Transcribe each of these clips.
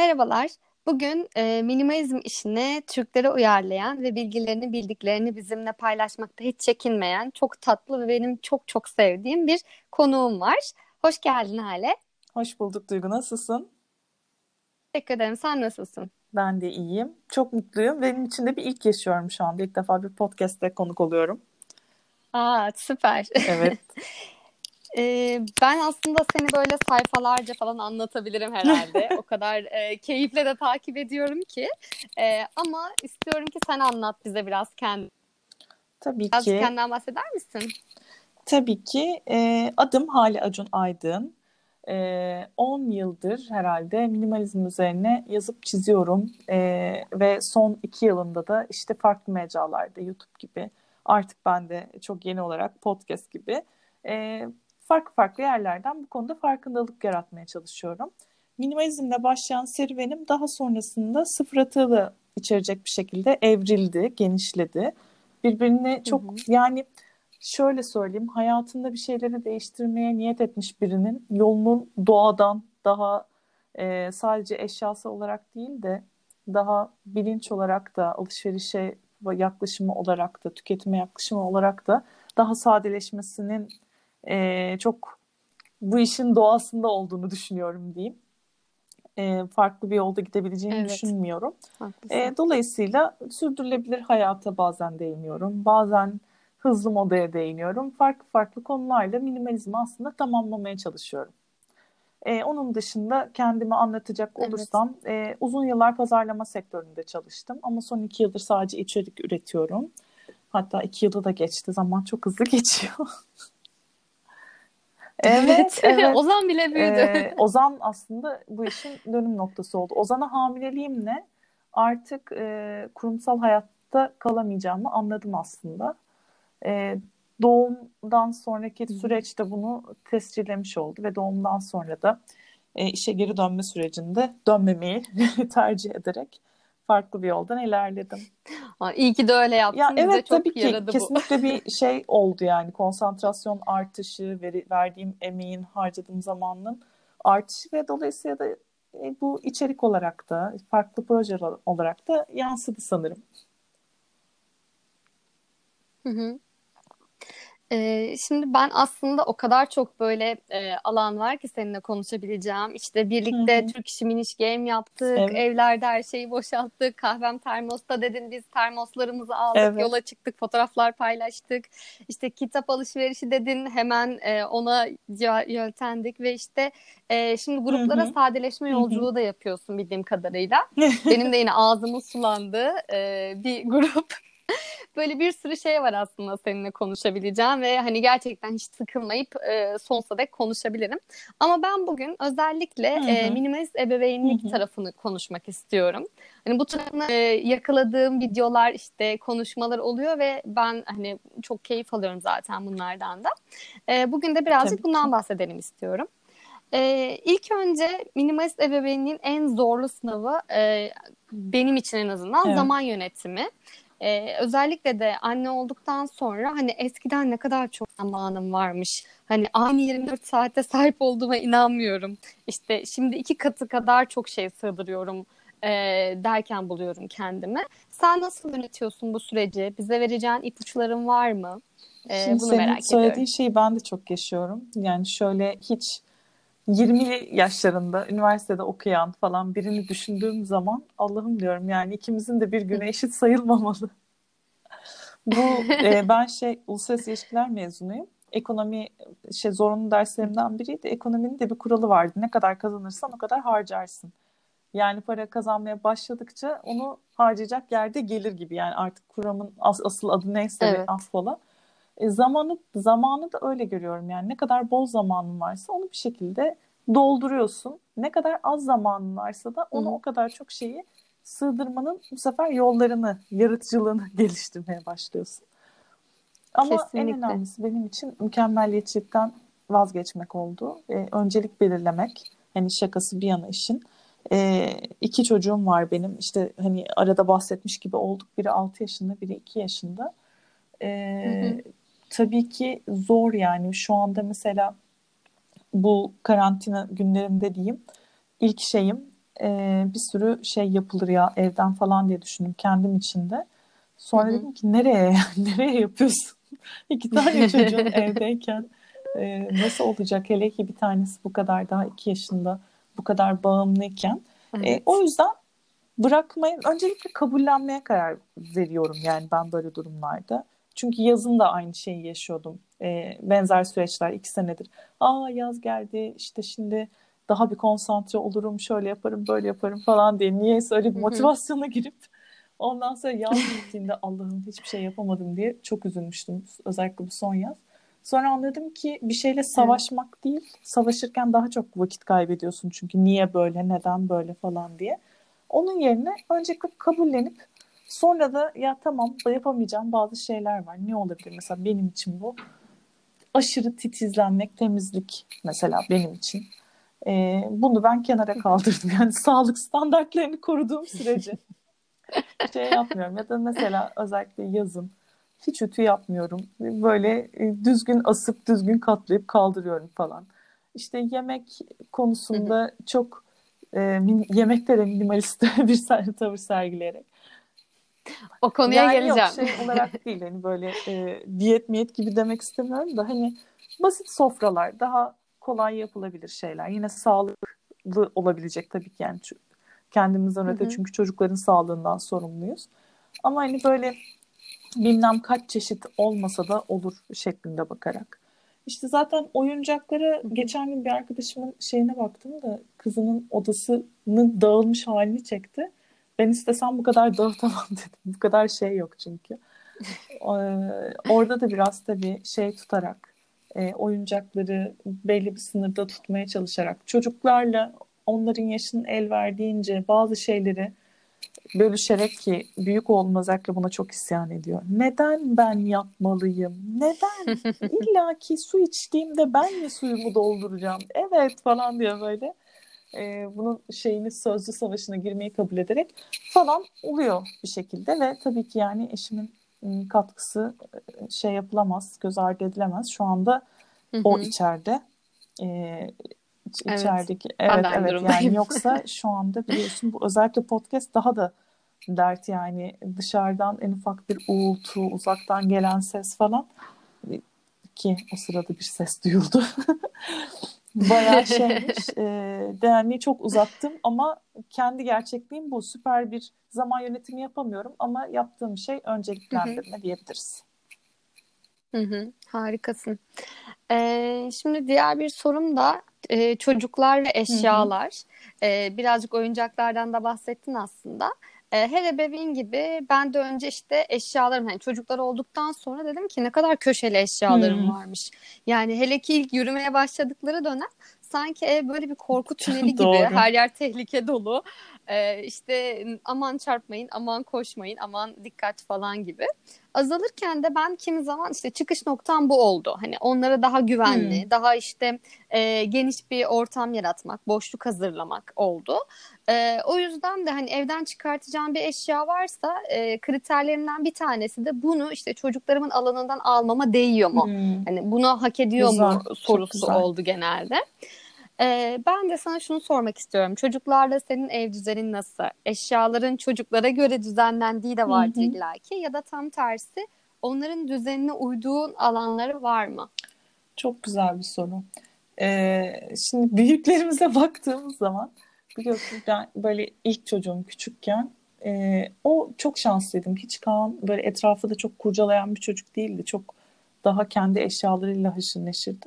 Merhabalar. Bugün e, minimalizm işini Türklere uyarlayan ve bilgilerini bildiklerini bizimle paylaşmakta hiç çekinmeyen çok tatlı ve benim çok çok sevdiğim bir konuğum var. Hoş geldin Hale. Hoş bulduk Duygu. Nasılsın? Teşekkür ederim. Sen nasılsın? Ben de iyiyim. Çok mutluyum. Benim için de bir ilk yaşıyorum şu anda. İlk defa bir podcast'te konuk oluyorum. Aa süper. Evet. Ee, ben aslında seni böyle sayfalarca falan anlatabilirim herhalde. o kadar e, keyifle de takip ediyorum ki. E, ama istiyorum ki sen anlat bize biraz kendi. Tabii biraz ki. kendinden bahseder misin? Tabii ki. E, adım Hale Acun Aydın. E, 10 yıldır herhalde minimalizm üzerine yazıp çiziyorum. E, ve son 2 yılında da işte farklı mecralarda YouTube gibi artık ben de çok yeni olarak podcast gibi e, farklı farklı yerlerden bu konuda farkındalık yaratmaya çalışıyorum. Minimalizmle başlayan serüvenim daha sonrasında sıfır atığı içerecek bir şekilde evrildi, genişledi. Birbirini çok hı hı. yani şöyle söyleyeyim hayatında bir şeyleri değiştirmeye niyet etmiş birinin yolunun doğadan daha e, sadece eşyası olarak değil de daha bilinç olarak da alışverişe yaklaşımı olarak da tüketime yaklaşımı olarak da daha sadeleşmesinin e, çok bu işin doğasında olduğunu düşünüyorum diyeyim. E, farklı bir yolda gidebileceğini evet. düşünmüyorum. E, dolayısıyla sürdürülebilir hayata bazen değiniyorum. Bazen hızlı modaya değiniyorum. Farklı farklı konularla minimalizmi aslında tamamlamaya çalışıyorum. E, onun dışında kendimi anlatacak olursam evet. e, uzun yıllar pazarlama sektöründe çalıştım. Ama son iki yıldır sadece içerik üretiyorum. Hatta iki yılı da geçti. Zaman çok hızlı geçiyor. Evet, evet. Ozan bile büyüdü. Ee, Ozan aslında bu işin dönüm noktası oldu. Ozan'a hamileliğimle artık e, kurumsal hayatta kalamayacağımı anladım aslında. E, doğumdan sonraki süreçte bunu tescillemiş oldu ve doğumdan sonra da e, işe geri dönme sürecinde dönmemeyi tercih ederek farklı bir yoldan ilerledim. Aa, iyi ki de öyle yaptın. Ya Bize evet çok tabii ki yaradı kesinlikle bu. bir şey oldu yani konsantrasyon artışı, veri, verdiğim emeğin, harcadığım zamanın artışı ve dolayısıyla da e, bu içerik olarak da farklı projeler olarak da yansıdı sanırım. Hı hı. Ee, şimdi ben aslında o kadar çok böyle e, alan var ki seninle konuşabileceğim. İşte birlikte Hı-hı. Türk işi miniş game yaptık. Evet. Evlerde her şeyi boşalttık. Kahvem termosta dedin biz termoslarımızı aldık. Evet. Yola çıktık. Fotoğraflar paylaştık. İşte kitap alışverişi dedin. Hemen e, ona yeltendik ve işte e, şimdi gruplara Hı-hı. sadeleşme yolculuğu Hı-hı. da yapıyorsun bildiğim kadarıyla. Benim de yine ağzımın sulandığı e, bir grup. Böyle bir sürü şey var aslında seninle konuşabileceğim ve hani gerçekten hiç sıkılmayıp e, sonsuza dek konuşabilirim. Ama ben bugün özellikle e, minimalist ebeveynlik Hı-hı. tarafını konuşmak istiyorum. Hani bu tarafını e, yakaladığım videolar işte konuşmalar oluyor ve ben hani çok keyif alıyorum zaten bunlardan da. E, bugün de birazcık Tabii bundan bahsedelim istiyorum. Ee, ilk önce minimalist ebeveynliğin en zorlu sınavı e, benim için en azından evet. zaman yönetimi. Ee, özellikle de anne olduktan sonra hani eskiden ne kadar çok zamanım varmış. Hani aynı 24 saate sahip olduğuma inanmıyorum. İşte şimdi iki katı kadar çok şey sığdırıyorum e, derken buluyorum kendimi. Sen nasıl yönetiyorsun bu süreci? Bize vereceğin ipuçların var mı? Ee, Şimdi bunu senin merak söylediğin ediyorum. şeyi ben de çok yaşıyorum. Yani şöyle hiç 20 yaşlarında üniversitede okuyan falan birini düşündüğüm zaman Allah'ım diyorum yani ikimizin de bir güne eşit sayılmamalı. Bu e, ben şey uluslararası ilişkiler mezunuyum. Ekonomi şey zorunlu derslerimden biriydi. Ekonominin de bir kuralı vardı. Ne kadar kazanırsan o kadar harcarsın. Yani para kazanmaya başladıkça onu harcayacak yerde gelir gibi. Yani artık kuramın as- asıl adı neyse evet. affola. E, zamanı zamanı da öyle görüyorum yani ne kadar bol zamanın varsa onu bir şekilde dolduruyorsun. Ne kadar az zamanın varsa da onu Hı-hı. o kadar çok şeyi sığdırmanın bu sefer yollarını, yaratıcılığını geliştirmeye başlıyorsun. Ama Kesinlikle. en önemlisi benim için mükemmelliyetçilikten vazgeçmek oldu. Ee, öncelik belirlemek. Hani şakası bir yana işin. Ee, iki çocuğum var benim. İşte hani arada bahsetmiş gibi olduk. Biri 6 yaşında, biri 2 yaşında. Ee, tabii ki zor yani. Şu anda mesela bu karantina günlerimde diyeyim ilk şeyim e, bir sürü şey yapılır ya evden falan diye düşündüm kendim içinde. Sonra Hı-hı. dedim ki nereye nereye yapıyorsun? İki tane çocuğun evdeyken e, nasıl olacak hele ki bir tanesi bu kadar daha iki yaşında bu kadar bağımlıyken. Evet. E, o yüzden bırakmayın öncelikle kabullenmeye karar veriyorum yani ben böyle durumlarda. Çünkü yazın da aynı şeyi yaşıyordum. E, benzer süreçler iki senedir. Aa yaz geldi işte şimdi daha bir konsantre olurum şöyle yaparım böyle yaparım falan diye. Niyeyse öyle bir motivasyona girip ondan sonra yaz bittiğinde Allah'ım hiçbir şey yapamadım diye çok üzülmüştüm. Özellikle bu son yaz. Sonra anladım ki bir şeyle savaşmak evet. değil, savaşırken daha çok vakit kaybediyorsun çünkü niye böyle, neden böyle falan diye. Onun yerine öncelikle kabullenip sonra da ya tamam yapamayacağım bazı şeyler var. Ne olabilir mesela benim için bu? Aşırı titizlenmek, temizlik mesela benim için. Ee, bunu ben kenara kaldırdım. Yani sağlık standartlarını koruduğum sürece şey yapmıyorum. Ya da mesela özellikle yazın hiç ütü yapmıyorum. Böyle e, düzgün asıp düzgün katlayıp kaldırıyorum falan. İşte yemek konusunda çok e, yemekte de minimalist bir tavır sergileyerek. O konuya yani geleceğim. Yok şey olarak değil hani böyle e, diyet miyet gibi demek istemiyorum da hani basit sofralar daha kolay yapılabilir şeyler. Yine sağlıklı olabilecek tabii ki yani kendimizden öte çünkü çocukların sağlığından sorumluyuz. Ama hani böyle bilmem kaç çeşit olmasa da olur şeklinde bakarak. İşte zaten oyuncaklara geçen gün bir arkadaşımın şeyine baktım da kızının odasının dağılmış halini çekti. Ben istesem bu kadar dağıtamam dedim. Bu kadar şey yok çünkü. Orada da biraz tabii şey tutarak e, oyuncakları belli bir sınırda tutmaya çalışarak çocuklarla onların yaşının el verdiğince bazı şeyleri bölüşerek ki büyük oğlum özellikle buna çok isyan ediyor. Neden ben yapmalıyım? Neden? İlla ki su içtiğimde ben mi suyumu dolduracağım? Evet falan diyor böyle. Ee, bunun şeyini sözlü savaşına girmeyi kabul ederek falan oluyor bir şekilde ve tabii ki yani eşimin ıı, katkısı ıı, şey yapılamaz, göz ardı edilemez. Şu anda Hı-hı. o içeride. Ee, evet. içerideki evet evet yani yoksa şu anda biliyorsun bu özellikle podcast daha da dert yani dışarıdan en ufak bir uğultu, uzaktan gelen ses falan ki o sırada bir ses duyuldu. Bayağı şeymiş. e, değerliği çok uzattım ama kendi gerçekliğim bu. Süper bir zaman yönetimi yapamıyorum ama yaptığım şey önceliklendirme diyebiliriz. Hı hı, harikasın. Ee, şimdi diğer bir sorum da e, çocuklar ve eşyalar. Hı hı. E, birazcık oyuncaklardan da bahsettin aslında. E, her ebeveyn gibi ben de önce işte eşyalarım hani çocuklar olduktan sonra dedim ki ne kadar köşeli eşyalarım hmm. varmış. Yani hele ki ilk yürümeye başladıkları dönem sanki ev böyle bir korku tüneli gibi her yer tehlike dolu. Ee, işte aman çarpmayın, aman koşmayın, aman dikkat falan gibi. Azalırken de ben kimi zaman işte çıkış noktam bu oldu. Hani onlara daha güvenli, hmm. daha işte e, geniş bir ortam yaratmak, boşluk hazırlamak oldu. E, o yüzden de hani evden çıkartacağım bir eşya varsa e, kriterlerimden bir tanesi de bunu işte çocuklarımın alanından almama değiyor mu? Hmm. Hani bunu hak ediyor güzel, mu sorusu oldu genelde. Ee, ben de sana şunu sormak istiyorum. Çocuklarla senin ev düzenin nasıl? Eşyaların çocuklara göre düzenlendiği de vardır illaki ya da tam tersi onların düzenine uyduğun alanları var mı? Çok güzel bir soru. Ee, şimdi büyüklerimize baktığımız zaman biliyorsun ben böyle ilk çocuğum küçükken e, o çok şanslıydım. Hiç Kaan böyle etrafı da çok kurcalayan bir çocuk değildi. Çok daha kendi eşyalarıyla haşır neşirdi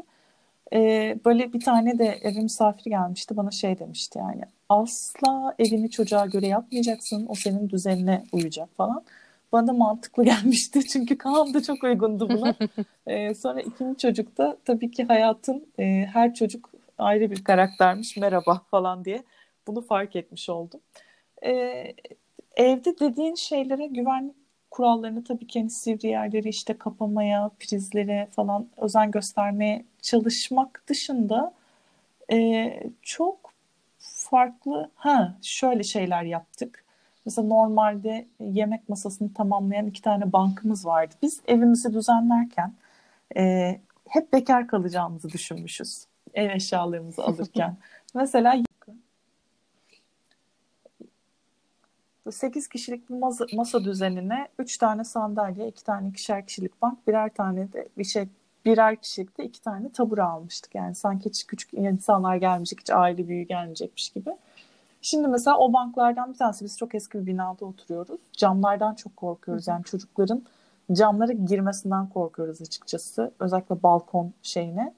e, böyle bir tane de eve misafir gelmişti bana şey demişti yani asla evini çocuğa göre yapmayacaksın o senin düzenine uyacak falan. Bana da mantıklı gelmişti çünkü Kaan da çok uygundu buna. e, sonra ikinci çocukta tabii ki hayatın e, her çocuk ayrı bir karaktermiş merhaba falan diye bunu fark etmiş oldum. E, evde dediğin şeylere güvenlik kurallarını tabii ki hani sivri yerleri işte kapamaya, prizlere falan özen göstermeye çalışmak dışında e, çok farklı ha şöyle şeyler yaptık. Mesela normalde yemek masasını tamamlayan iki tane bankımız vardı. Biz evimizi düzenlerken e, hep bekar kalacağımızı düşünmüşüz. Ev eşyalarımızı alırken. Mesela 8 kişilik bir masa, masa düzenine 3 tane sandalye, 2 tane ikişer kişilik bank, birer tane de bir şey birer kişilikte iki tane tabure almıştık. Yani sanki hiç küçük insanlar gelmeyecek, hiç aile büyüğü gelmeyecekmiş gibi. Şimdi mesela o banklardan bir tanesi biz çok eski bir binada oturuyoruz. Camlardan çok korkuyoruz. Yani çocukların camlara girmesinden korkuyoruz açıkçası. Özellikle balkon şeyine.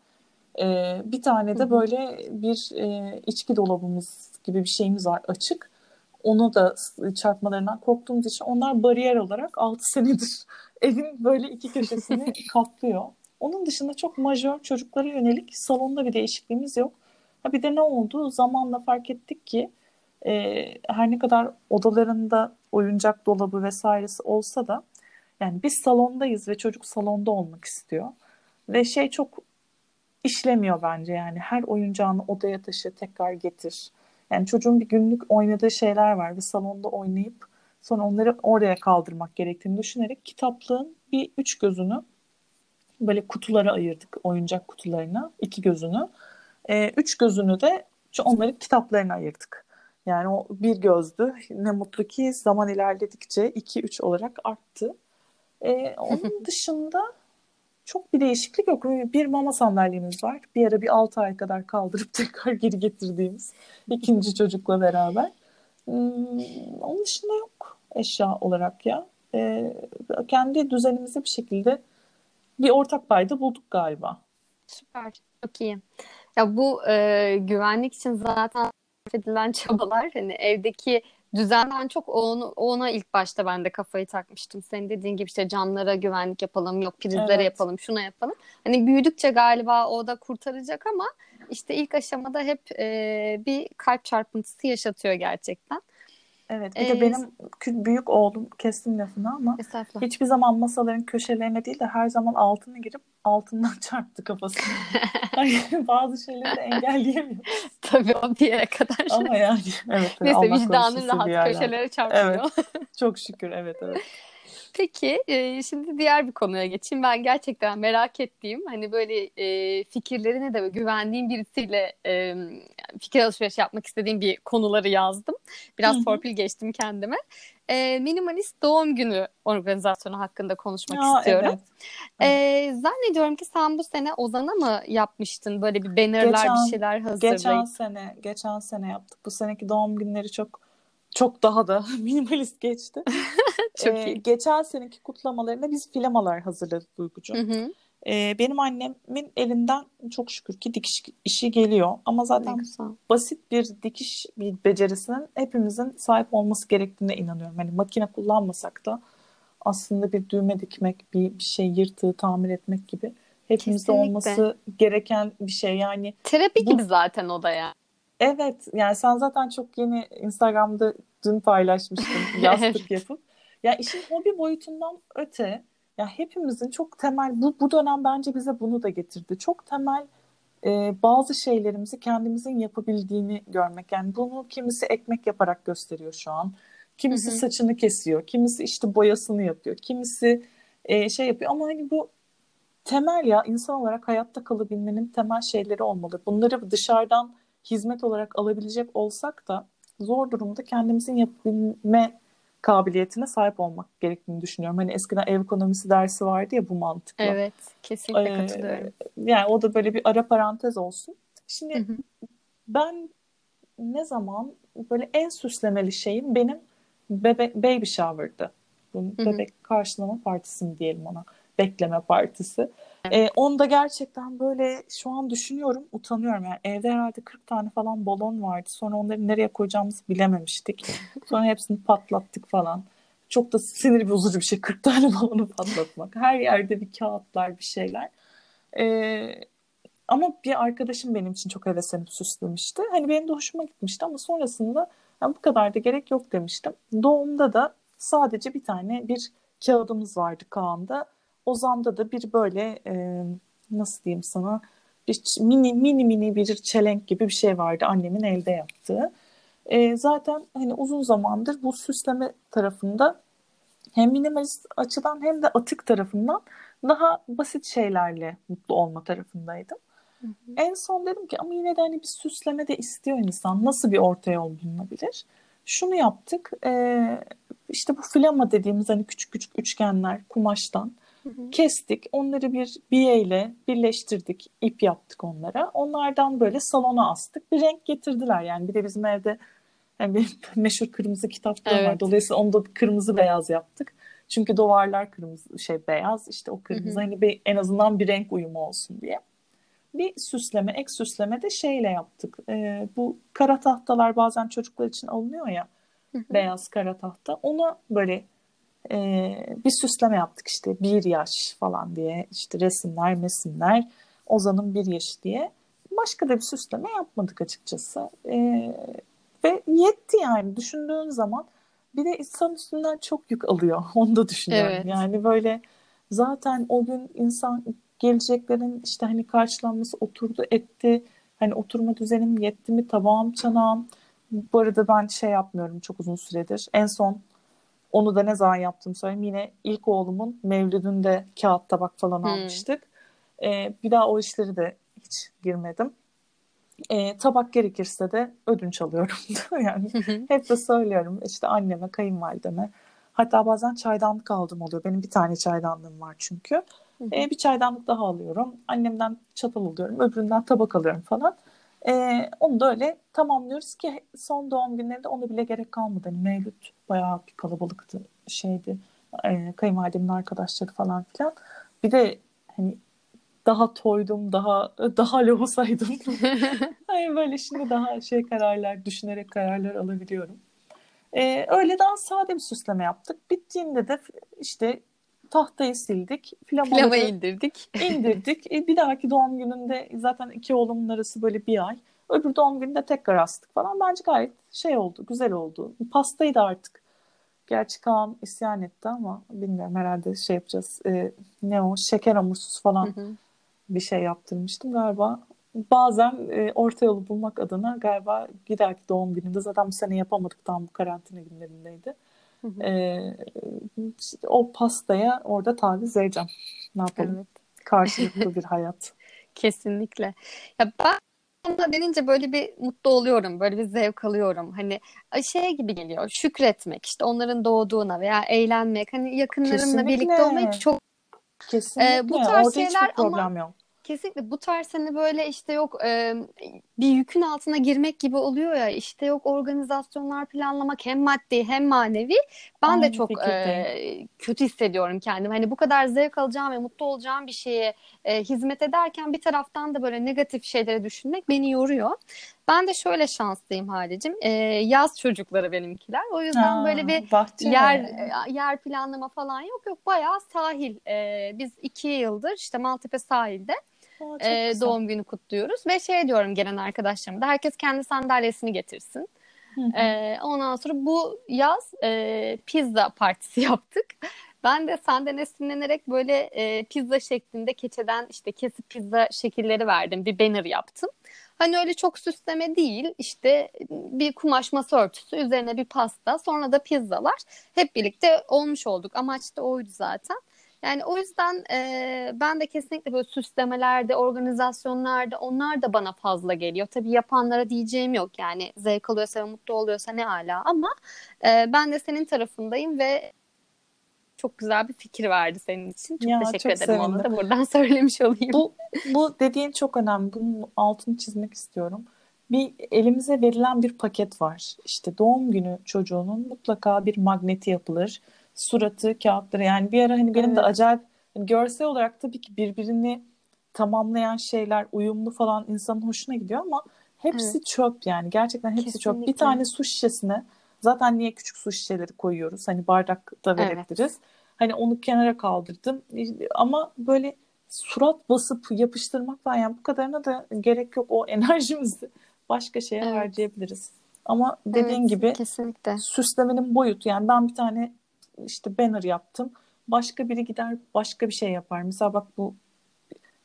Ee, bir tane de böyle bir e, içki dolabımız gibi bir şeyimiz var açık. Onu da çarpmalarından korktuğumuz için onlar bariyer olarak 6 senedir evin böyle iki köşesini kaplıyor. Onun dışında çok majör çocuklara yönelik salonda bir değişikliğimiz yok. Ha bir de ne oldu? Zamanla fark ettik ki e, her ne kadar odalarında oyuncak dolabı vesairesi olsa da yani biz salondayız ve çocuk salonda olmak istiyor. Ve şey çok işlemiyor bence yani her oyuncağını odaya taşı tekrar getir. Yani çocuğun bir günlük oynadığı şeyler var ve salonda oynayıp sonra onları oraya kaldırmak gerektiğini düşünerek kitaplığın bir üç gözünü böyle kutulara ayırdık oyuncak kutularına iki gözünü. E, üç gözünü de onları kitaplarına ayırdık. Yani o bir gözdü. Ne mutlu ki zaman ilerledikçe iki üç olarak arttı. E, onun dışında çok bir değişiklik yok. Bir mama sandalyemiz var. Bir ara bir 6 ay kadar kaldırıp tekrar geri getirdiğimiz ikinci çocukla beraber. Hmm, onun dışında yok eşya olarak ya. Ee, kendi düzenimizi bir şekilde bir ortak payda bulduk galiba. Süper. Çok iyi. Ya bu e, güvenlik için zaten edilen çabalar hani evdeki düzenden çok onu, ona ilk başta ben de kafayı takmıştım. Senin dediğin gibi işte camlara güvenlik yapalım, yok prizlere evet. yapalım, şuna yapalım. Hani büyüdükçe galiba o da kurtaracak ama işte ilk aşamada hep e, bir kalp çarpıntısı yaşatıyor gerçekten. Evet bir ee, de benim büyük oğlum kestim lafını ama hiçbir zaman masaların köşelerine değil de her zaman altına girip altından çarptı kafasını. yani bazı şeyleri de engelleyemiyor. Tabii o bir yere kadar. Ama yani evet. Neyse vicdanın rahat köşelere çarpmıyor. Evet. Çok şükür evet evet. Peki e, şimdi diğer bir konuya geçeyim. Ben gerçekten merak ettiğim hani böyle e, fikirlerine de güvendiğim birisiyle e, fikir alışverişi yapmak istediğim bir konuları yazdım. Biraz torpil geçtim kendime. E, minimalist doğum günü organizasyonu hakkında konuşmak Aa, istiyorum. Evet. E, zannediyorum ki sen bu sene Ozan'a mı yapmıştın böyle bir bannerler geçen, bir şeyler hazırlayıp? Geçen sene, geçen sene yaptık. Bu seneki doğum günleri çok çok daha da minimalist geçti. çok ee, iyi. Geçen seneki kutlamalarında biz filamalar hazırladık Duygucuğum. Hı hı. Ee, benim annemin elinden çok şükür ki dikiş işi geliyor. Ama zaten basit bir dikiş bir becerisinin hepimizin sahip olması gerektiğine inanıyorum. Hani makine kullanmasak da aslında bir düğme dikmek, bir, bir şey yırtığı tamir etmek gibi hepimizde Kesinlikle. olması gereken bir şey. Yani terapi bu... gibi zaten o da ya. Evet yani sen zaten çok yeni Instagram'da dün paylaşmıştın yastık yapıp. Ya işin hobi boyutundan öte ya hepimizin çok temel bu, bu dönem bence bize bunu da getirdi. Çok temel e, bazı şeylerimizi kendimizin yapabildiğini görmek. Yani bunu kimisi ekmek yaparak gösteriyor şu an. Kimisi hı hı. saçını kesiyor. Kimisi işte boyasını yapıyor. Kimisi e, şey yapıyor ama hani bu temel ya insan olarak hayatta kalabilmenin temel şeyleri olmalı. Bunları dışarıdan hizmet olarak alabilecek olsak da zor durumda kendimizin yapabilme kabiliyetine sahip olmak gerektiğini düşünüyorum. Hani eskiden ev ekonomisi dersi vardı ya bu mantıkla. Evet, kesinlikle ee, katılıyorum. Yani o da böyle bir ara parantez olsun. Şimdi hı hı. ben ne zaman böyle en süslemeli şeyim benim bebek baby shower'dı. Bebek karşılama partisi mi diyelim ona. Bekleme partisi. E, onu da gerçekten böyle şu an düşünüyorum, utanıyorum. Yani evde herhalde 40 tane falan balon vardı. Sonra onları nereye koyacağımızı bilememiştik. Sonra hepsini patlattık falan. Çok da sinir bozucu bir şey 40 tane balonu patlatmak. Her yerde bir kağıtlar, bir şeyler. E, ama bir arkadaşım benim için çok heveslenip süslemişti. Hani benim de hoşuma gitmişti ama sonrasında yani bu kadar da gerek yok demiştim. Doğumda da sadece bir tane bir kağıdımız vardı Kaan'da Ozan'da da bir böyle e, nasıl diyeyim sana bir mini mini mini bir çelenk gibi bir şey vardı annemin elde yaptığı. E, zaten hani uzun zamandır bu süsleme tarafında hem minimalist açıdan hem de atık tarafından daha basit şeylerle mutlu olma tarafındaydım. Hı hı. En son dedim ki ama yine de hani bir süsleme de istiyor insan. Nasıl bir orta yol bulunabilir? Şunu yaptık. E, işte bu flama dediğimiz hani küçük küçük üçgenler kumaştan hı hı. kestik. Onları bir biyeyle birleştirdik. ip yaptık onlara. Onlardan böyle salona astık. Bir renk getirdiler yani. Bir de bizim evde yani benim meşhur kırmızı kitaplarım evet. var. Dolayısıyla onu da kırmızı beyaz yaptık. Çünkü duvarlar kırmızı şey beyaz işte o kırmızı hı hı. hani bir, en azından bir renk uyumu olsun diye. Bir süsleme, ek süsleme de şeyle yaptık. Ee, bu kara tahtalar bazen çocuklar için alınıyor ya. Hı hı. Beyaz kara tahta. Ona böyle e, bir süsleme yaptık işte bir yaş falan diye. işte resimler, mesimler. Ozan'ın bir yaş diye. Başka da bir süsleme yapmadık açıkçası. Ee, ve yetti yani düşündüğün zaman bir de insan üstünden çok yük alıyor. Onu da düşünüyorum. Evet. Yani böyle zaten o gün insan geleceklerin işte hani karşılanması oturdu etti. Hani oturma düzenim yetti mi tabağım çanağım. Bu arada ben şey yapmıyorum çok uzun süredir. En son onu da ne zaman yaptım söyleyeyim. Yine ilk oğlumun mevlüdünde kağıt tabak falan hmm. almıştık. Ee, bir daha o işleri de hiç girmedim. E, tabak gerekirse de ödünç alıyorum. yani hep de söylüyorum işte anneme, kayınvalideme. Hatta bazen çaydanlık aldım oluyor. Benim bir tane çaydanlığım var çünkü. E, bir çaydanlık daha alıyorum. Annemden çatal alıyorum. Öbüründen tabak alıyorum falan. E, onu da öyle tamamlıyoruz ki son doğum günlerinde ona bile gerek kalmadı. Hani Mevlüt bayağı bir kalabalıktı şeydi. E, kayınvalidemin arkadaşları falan filan. Bir de hani daha toydum, daha daha lohusaydım. hani böyle şimdi daha şey kararlar, düşünerek kararlar alabiliyorum. Ee, öyle daha sade bir süsleme yaptık. Bittiğinde de işte tahtayı sildik. Flamaları Flamayı indirdik. indirdik. E, bir dahaki doğum gününde zaten iki oğlumun arası böyle bir ay. Öbür doğum gününde tekrar astık falan. Bence gayet şey oldu, güzel oldu. Pastayı da artık Gerçi Kaan isyan etti ama bilmiyorum herhalde şey yapacağız. E, ne o şeker hamursuz falan hı hı bir şey yaptırmıştım galiba. Bazen e, orta yolu bulmak adına galiba giderki doğum gününde zaten bu sene yapamadık tam bu karantina günlerindeydi. Hı hı. E, işte o pastaya orada taviz vereceğim. Ne yapalım? Evet. Karşılıklı bir hayat. Kesinlikle. Ya ben ona denince böyle bir mutlu oluyorum. Böyle bir zevk alıyorum. Hani şey gibi geliyor. Şükretmek işte onların doğduğuna veya eğlenmek. Hani yakınlarımla Kesinlikle. birlikte olmayı çok Kesinlikle. Ee, bu tarz Orada şeyler problem ama yok. Kesinlikle bu tarz hani böyle işte yok e, bir yükün altına girmek gibi oluyor ya işte yok organizasyonlar planlamak hem maddi hem manevi ben Aynı de çok e, kötü hissediyorum kendim hani bu kadar zevk alacağım ve mutlu olacağım bir şeye e, hizmet ederken bir taraftan da böyle negatif şeyleri düşünmek beni yoruyor. Ben de şöyle şanslıyım Halicim. E, yaz çocukları benimkiler. O yüzden ha, böyle bir bahçe. yer yer planlama falan yok yok bayağı sahil. E, biz iki yıldır işte Maltepe sahilde e, doğum günü kutluyoruz. Ve şey diyorum gelen arkadaşlarıma da herkes kendi sandalyesini getirsin. E, ondan sonra bu yaz e, pizza partisi yaptık. Ben de senden esinlenerek böyle e, pizza şeklinde keçeden işte kesip pizza şekilleri verdim. Bir banner yaptım. Hani öyle çok süsleme değil. İşte bir kumaş masa örtüsü, üzerine bir pasta, sonra da pizzalar. Hep birlikte olmuş olduk. Amaç da oydu zaten. Yani o yüzden e, ben de kesinlikle böyle süslemelerde, organizasyonlarda onlar da bana fazla geliyor. Tabii yapanlara diyeceğim yok yani zevk alıyorsa ve mutlu oluyorsa ne ala ama e, ben de senin tarafındayım ve çok güzel bir fikir verdi senin için. Çok ya, teşekkür çok ederim sevindim. onu da buradan söylemiş olayım. Bu, bu dediğin çok önemli. Bunun altını çizmek istiyorum. Bir elimize verilen bir paket var. İşte doğum günü çocuğunun mutlaka bir magneti yapılır suratı, kağıtları yani bir ara hani benim evet. de acayip hani görsel olarak tabii ki birbirini tamamlayan şeyler uyumlu falan insanın hoşuna gidiyor ama hepsi evet. çöp yani gerçekten hepsi Kesinlikle. çöp. Bir tane su şişesine zaten niye küçük su şişeleri koyuyoruz hani bardak da verebiliriz. Evet. Hani onu kenara kaldırdım ama böyle surat basıp yapıştırmak falan yani bu kadarına da gerek yok o enerjimizi başka şeye evet. harcayabiliriz. Ama dediğin evet, gibi kesinlikle. süslemenin boyutu yani ben bir tane işte banner yaptım. Başka biri gider başka bir şey yapar. Mesela bak bu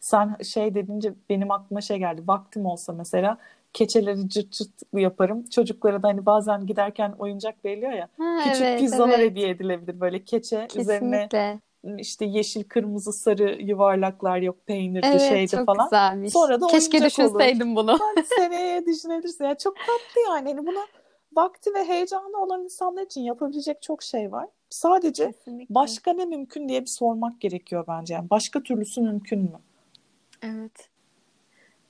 sen şey dedince benim aklıma şey geldi. Vaktim olsa mesela keçeleri cırt cırt yaparım. Çocuklara da hani bazen giderken oyuncak veriliyor ya. Ha, küçük evet, pizzalar evet. hediye edilebilir böyle keçe Kesinlikle. üzerine işte yeşil, kırmızı, sarı yuvarlaklar yok peynirli evet, şeydi çok falan. Güzelmiş. Sonra da Keşke düşünseydim olur. bunu. Ben seneye düşünebilirsin. Yani çok tatlı yani. Hani buna vakti ve heyecanı olan insanlar için yapabilecek çok şey var. Sadece Kesinlikle. başka ne mümkün diye bir sormak gerekiyor bence. Yani başka türlüsü mümkün mü? Evet.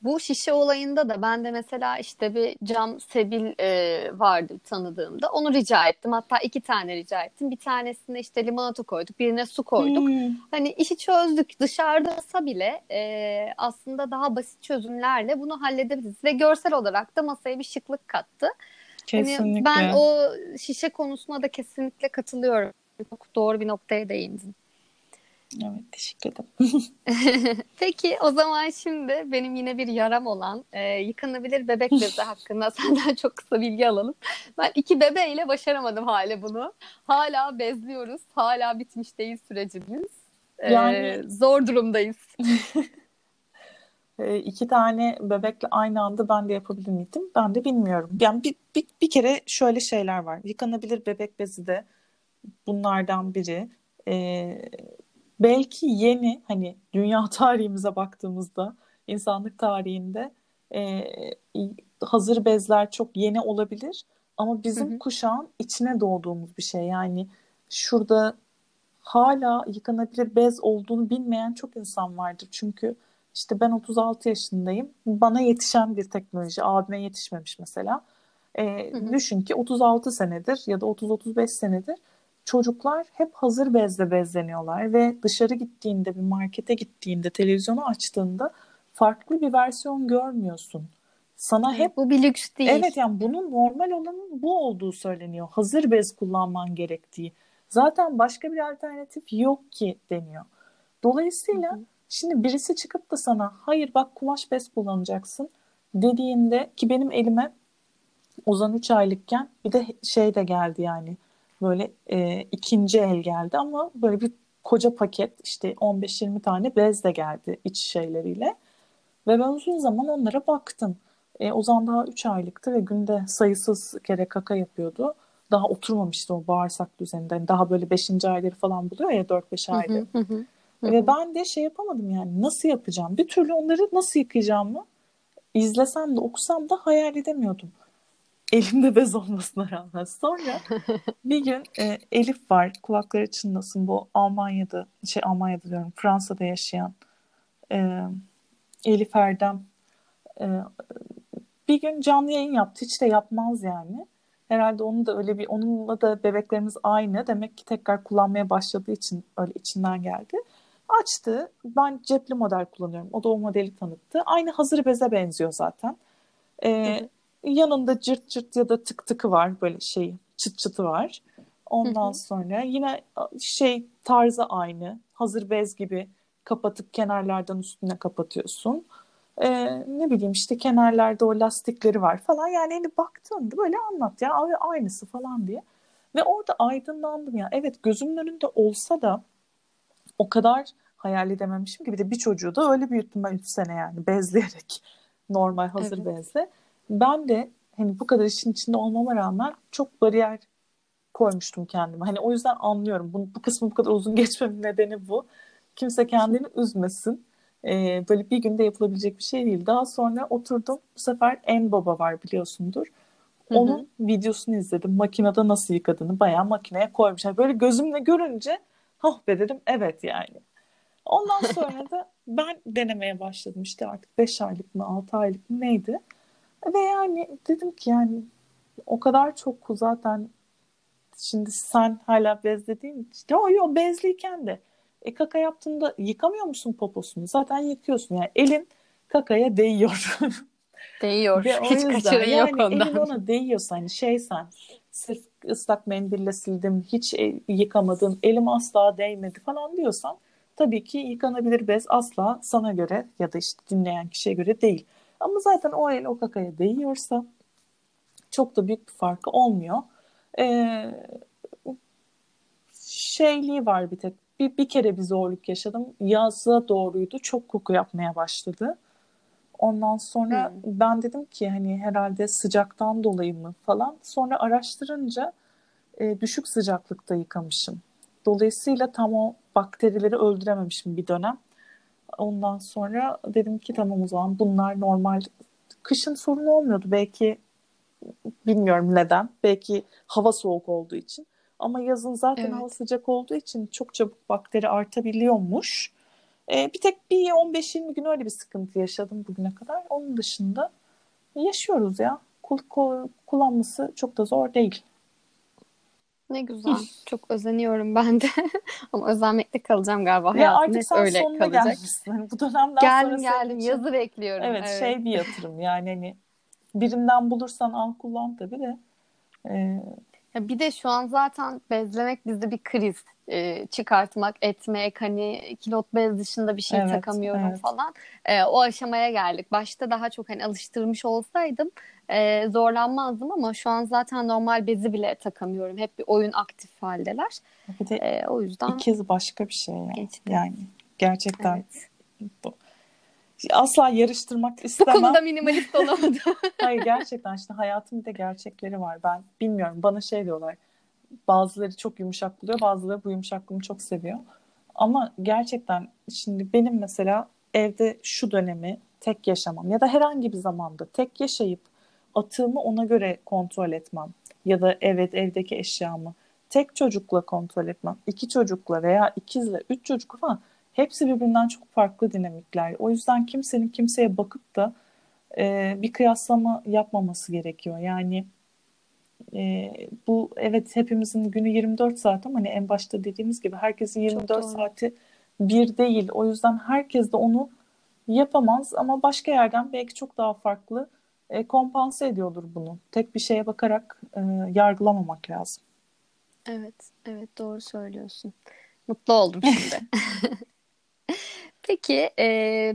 Bu şişe olayında da ben de mesela işte bir cam sebil e, vardı tanıdığımda. Onu rica ettim. Hatta iki tane rica ettim. Bir tanesine işte limonata koyduk. Birine su koyduk. Hmm. Hani işi çözdük. Dışarıdasa bile e, aslında daha basit çözümlerle bunu halledebiliriz. Ve görsel olarak da masaya bir şıklık kattı. Kesinlikle. Hani ben o şişe konusuna da kesinlikle katılıyorum. Çok doğru bir noktaya değindin. Evet teşekkür ederim. Peki o zaman şimdi benim yine bir yaram olan e, yıkanabilir bebek bezi hakkında senden çok kısa bilgi alalım. Ben iki bebeğiyle başaramadım hala bunu. Hala bezliyoruz. Hala bitmiş değil sürecimiz. E, yani... Zor durumdayız. e, iki tane bebekle aynı anda ben de yapabilir miydim? Ben de bilmiyorum. Yani bir, bir, bir kere şöyle şeyler var. Yıkanabilir bebek bezi de bunlardan biri. Ee, belki yeni hani dünya tarihimize baktığımızda insanlık tarihinde e, hazır bezler çok yeni olabilir ama bizim hı hı. kuşağın içine doğduğumuz bir şey yani şurada hala yıkanabilir bez olduğunu bilmeyen çok insan vardır çünkü işte ben 36 yaşındayım bana yetişen bir teknoloji abime yetişmemiş mesela e, hı hı. düşün ki 36 senedir ya da 30-35 senedir çocuklar hep hazır bezle bezleniyorlar ve dışarı gittiğinde bir markete gittiğinde televizyonu açtığında farklı bir versiyon görmüyorsun. Sana hep bu bir lüks değil. Evet yani bunun normal olanın bu olduğu söyleniyor. Hazır bez kullanman gerektiği. Zaten başka bir alternatif yok ki deniyor. Dolayısıyla hı hı. Şimdi birisi çıkıp da sana hayır bak kumaş bez kullanacaksın dediğinde ki benim elime Ozan 3 aylıkken bir de şey de geldi yani böyle e, ikinci el geldi ama böyle bir koca paket işte 15-20 tane bez de geldi iç şeyleriyle. Ve ben uzun zaman onlara baktım. E, Ozan daha 3 aylıktı ve günde sayısız kere kaka yapıyordu. Daha oturmamıştı o bağırsak düzeninde. Yani daha böyle 5. ayları falan buluyor ya 4-5 Ve ben de şey yapamadım yani nasıl yapacağım? Bir türlü onları nasıl yıkayacağımı izlesem de okusam da hayal edemiyordum elimde bez olmasına rağmen. Sonra bir gün e, Elif var kulakları çınlasın bu Almanya'da şey Almanya'da diyorum Fransa'da yaşayan e, Elif Erdem e, bir gün canlı yayın yaptı hiç de yapmaz yani. Herhalde onun da öyle bir onunla da bebeklerimiz aynı. Demek ki tekrar kullanmaya başladığı için öyle içinden geldi. Açtı. Ben cepli model kullanıyorum. O da o modeli tanıttı. Aynı hazır beze benziyor zaten. Ee, Yanında cırt cırt ya da tık tıkı var böyle şey çıt çıtı var. Ondan sonra yine şey tarzı aynı. Hazır bez gibi kapatıp kenarlardan üstüne kapatıyorsun. Ee, ne bileyim işte kenarlarda o lastikleri var falan. Yani hani baktığında böyle anlat ya aynısı falan diye. Ve orada aydınlandım ya. Evet gözümün önünde olsa da o kadar hayal edememişim ki bir de bir çocuğu da öyle büyüttüm ben 3 sene yani bezleyerek normal hazır evet. bezle ben de hani bu kadar işin içinde olmama rağmen çok bariyer koymuştum kendime. Hani o yüzden anlıyorum. Bu, bu kısmı bu kadar uzun geçmemin nedeni bu. Kimse kendini üzmesin. Ee, böyle bir günde yapılabilecek bir şey değil. Daha sonra oturdum. Bu sefer en baba var biliyorsundur. Onun hı hı. videosunu izledim. Makinede nasıl yıkadığını bayağı makineye koymuş. Yani böyle gözümle görünce oh be dedim evet yani. Ondan sonra da ben denemeye başladım. İşte artık 5 aylık mı 6 aylık mı neydi? Ve yani dedim ki yani o kadar çok zaten şimdi sen hala bezlediğin işte o yo bezliyken de e, kaka yaptığında yıkamıyor musun poposunu? Zaten yıkıyorsun yani elin kakaya değiyor. Değiyor. Ve Hiç kaçırın yani yok ondan. Elin ona değiyorsa hani şeysen sırf ıslak mendille sildim hiç e, yıkamadım elim asla değmedi falan diyorsan tabii ki yıkanabilir bez asla sana göre ya da işte dinleyen kişiye göre değil. Ama zaten o el o kakaya değiyorsa çok da büyük bir farkı olmuyor. Ee, şeyliği var bir tek. Bir, bir kere bir zorluk yaşadım. Yaz'a doğruydu. Çok koku yapmaya başladı. Ondan sonra hmm. ben dedim ki hani herhalde sıcaktan dolayı mı falan. Sonra araştırınca e, düşük sıcaklıkta yıkamışım. Dolayısıyla tam o bakterileri öldürememişim bir dönem. Ondan sonra dedim ki tamam o zaman bunlar normal. Kışın sorun olmuyordu. Belki Bilmiyorum neden. Belki hava soğuk olduğu için. Ama yazın zaten evet. hava sıcak olduğu için çok çabuk bakteri artabiliyormuş. Ee, bir tek bir 15-20 gün öyle bir sıkıntı yaşadım bugüne kadar. Onun dışında yaşıyoruz ya. Kul, kul, kullanması çok da zor değil. Ne güzel. Çok özeniyorum ben de. Ama özenmekte kalacağım galiba. Ya artık sen öyle sonuna kalacak. gelmişsin. Hani bu dönemden geldim, sonra geldim. Için... Yazı bekliyorum. Evet, evet, şey bir yatırım yani hani birinden bulursan al kullan tabii de. Ee... Ya bir de şu an zaten bezlemek bizde bir kriz. Ee, çıkartmak, etmek hani kilot bez dışında bir şey evet, takamıyorum evet. falan. Ee, o aşamaya geldik. Başta daha çok hani alıştırmış olsaydım e, zorlanmazdım ama şu an zaten normal bezi bile takamıyorum. Hep bir oyun aktif haldeler. Bir de e, o yüzden ikiz başka bir şey yani. Geçti. Yani gerçekten evet. Asla yarıştırmak istemem. Bu konuda minimalist olamadım. Hayır gerçekten işte hayatın bir de gerçekleri var. Ben bilmiyorum bana şey diyorlar. Bazıları çok yumuşak buluyor, bazıları bu yumuşaklığımı çok seviyor. Ama gerçekten şimdi benim mesela evde şu dönemi tek yaşamam ya da herhangi bir zamanda tek yaşayıp atığımı ona göre kontrol etmem. Ya da evet evdeki eşyamı tek çocukla kontrol etmem. iki çocukla veya ikizle, üç çocuk falan hepsi birbirinden çok farklı dinamikler. O yüzden kimsenin kimseye bakıp da e, bir kıyaslama yapmaması gerekiyor. Yani e, bu evet hepimizin günü 24 saat ama hani en başta dediğimiz gibi herkesin 24 saati bir değil. O yüzden herkes de onu yapamaz ama başka yerden belki çok daha farklı e, kompanse ediyordur bunu. Tek bir şeye bakarak e, yargılamamak lazım. Evet, evet doğru söylüyorsun. Mutlu oldum şimdi. Peki e,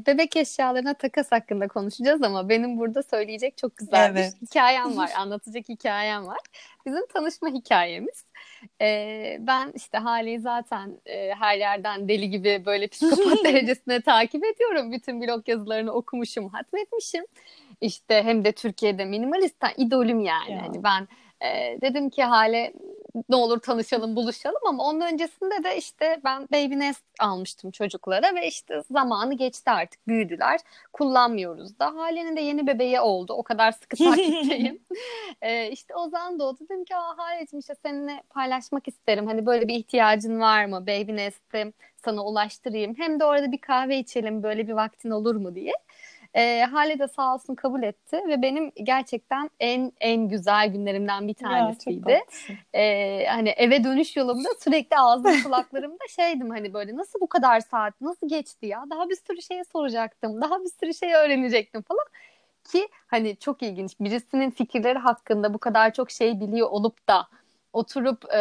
bebek eşyalarına takas hakkında konuşacağız ama benim burada söyleyecek çok güzel evet. bir hikayem var. Anlatacak hikayem var. Bizim tanışma hikayemiz. E, ben işte Hale'yi zaten e, her yerden deli gibi böyle psikopat derecesine takip ediyorum. Bütün blog yazılarını okumuşum, hatmetmişim. İşte hem de Türkiye'de minimalist idolüm yani. Ya. Hani ben e, dedim ki Hale ne olur tanışalım, buluşalım ama onun öncesinde de işte ben Baby Nest almıştım çocuklara ve işte zamanı geçti artık büyüdüler. Kullanmıyoruz da. Hale'nin de yeni bebeği oldu. O kadar sıkı takipteyim. ee, işte o zaman doğdu. Dedim ki Aa, Hale'cim işte seninle paylaşmak isterim. Hani böyle bir ihtiyacın var mı? Baby Nest'i sana ulaştırayım. Hem de orada bir kahve içelim böyle bir vaktin olur mu diye. E, Hale de sağ olsun kabul etti ve benim gerçekten en en güzel günlerimden bir tanesiydi. E, hani eve dönüş yolumda sürekli ağzım kulaklarımda şeydim hani böyle nasıl bu kadar saat nasıl geçti ya? Daha bir sürü şey soracaktım daha bir sürü şey öğrenecektim. falan. Ki hani çok ilginç birisinin fikirleri hakkında bu kadar çok şey biliyor olup da oturup e,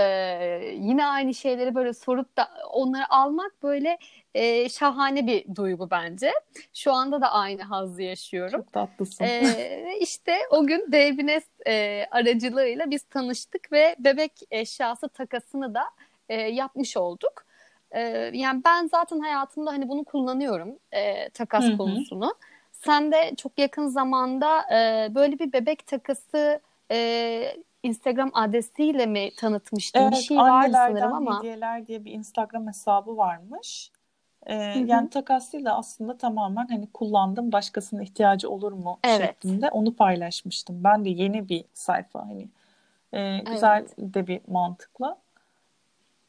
yine aynı şeyleri böyle sorup da onları almak böyle e, şahane bir duygu bence. Şu anda da aynı hazzı yaşıyorum. Çok tatlısın. E, işte o gün Devines e, aracılığıyla biz tanıştık ve bebek eşyası takasını da e, yapmış olduk. E, yani ben zaten hayatımda hani bunu kullanıyorum e, takas Hı-hı. konusunu. Sen de çok yakın zamanda e, böyle bir bebek takası e, Instagram adresiyle mi tanıtmıştın? Evet, bir şey var sanırım ama. hediyeler diye bir Instagram hesabı varmış. Ee, yani takas değil de aslında tamamen hani kullandım başkasının ihtiyacı olur mu evet. şeklinde onu paylaşmıştım. Ben de yeni bir sayfa hani e, güzel evet. de bir mantıkla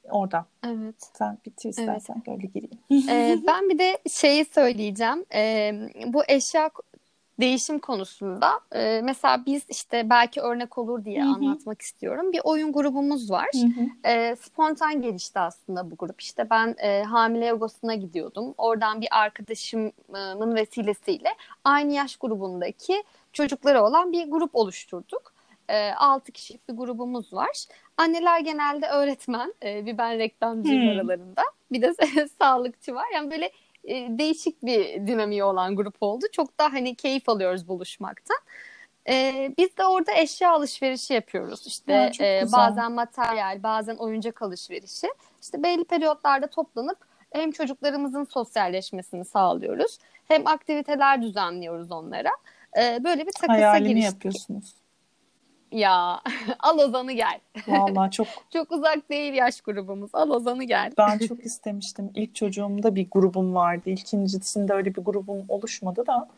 orada. Evet. Sen bitir istersen evet. öyle gireyim. ee, ben bir de şeyi söyleyeceğim. Ee, bu eşya değişim konusunda e, mesela biz işte belki örnek olur diye Hı-hı. anlatmak istiyorum. Bir oyun grubumuz var. E, spontan gelişti aslında bu grup. İşte ben e, hamile yogosuna gidiyordum. Oradan bir arkadaşımın vesilesiyle aynı yaş grubundaki çocukları olan bir grup oluşturduk. E, 6 kişilik bir grubumuz var. Anneler genelde öğretmen, e, bir ben reklamcıyım hmm. aralarında. Bir de sağlıkçı var. Yani böyle e, değişik bir dinamiği olan grup oldu. Çok da hani keyif alıyoruz buluşmaktan. E, biz de orada eşya alışverişi yapıyoruz. İşte ya, e, bazen materyal, bazen oyuncak alışverişi. İşte belli periyotlarda toplanıp hem çocuklarımızın sosyalleşmesini sağlıyoruz. Hem aktiviteler düzenliyoruz onlara. E, böyle bir takasa Hayalini giriştik. yapıyorsunuz. Ya al Ozan'ı gel. Vallahi çok çok uzak değil yaş grubumuz. Al Ozan'ı gel. Ben çok istemiştim. İlk çocuğumda bir grubum vardı. İkincisinde öyle bir grubum oluşmadı da.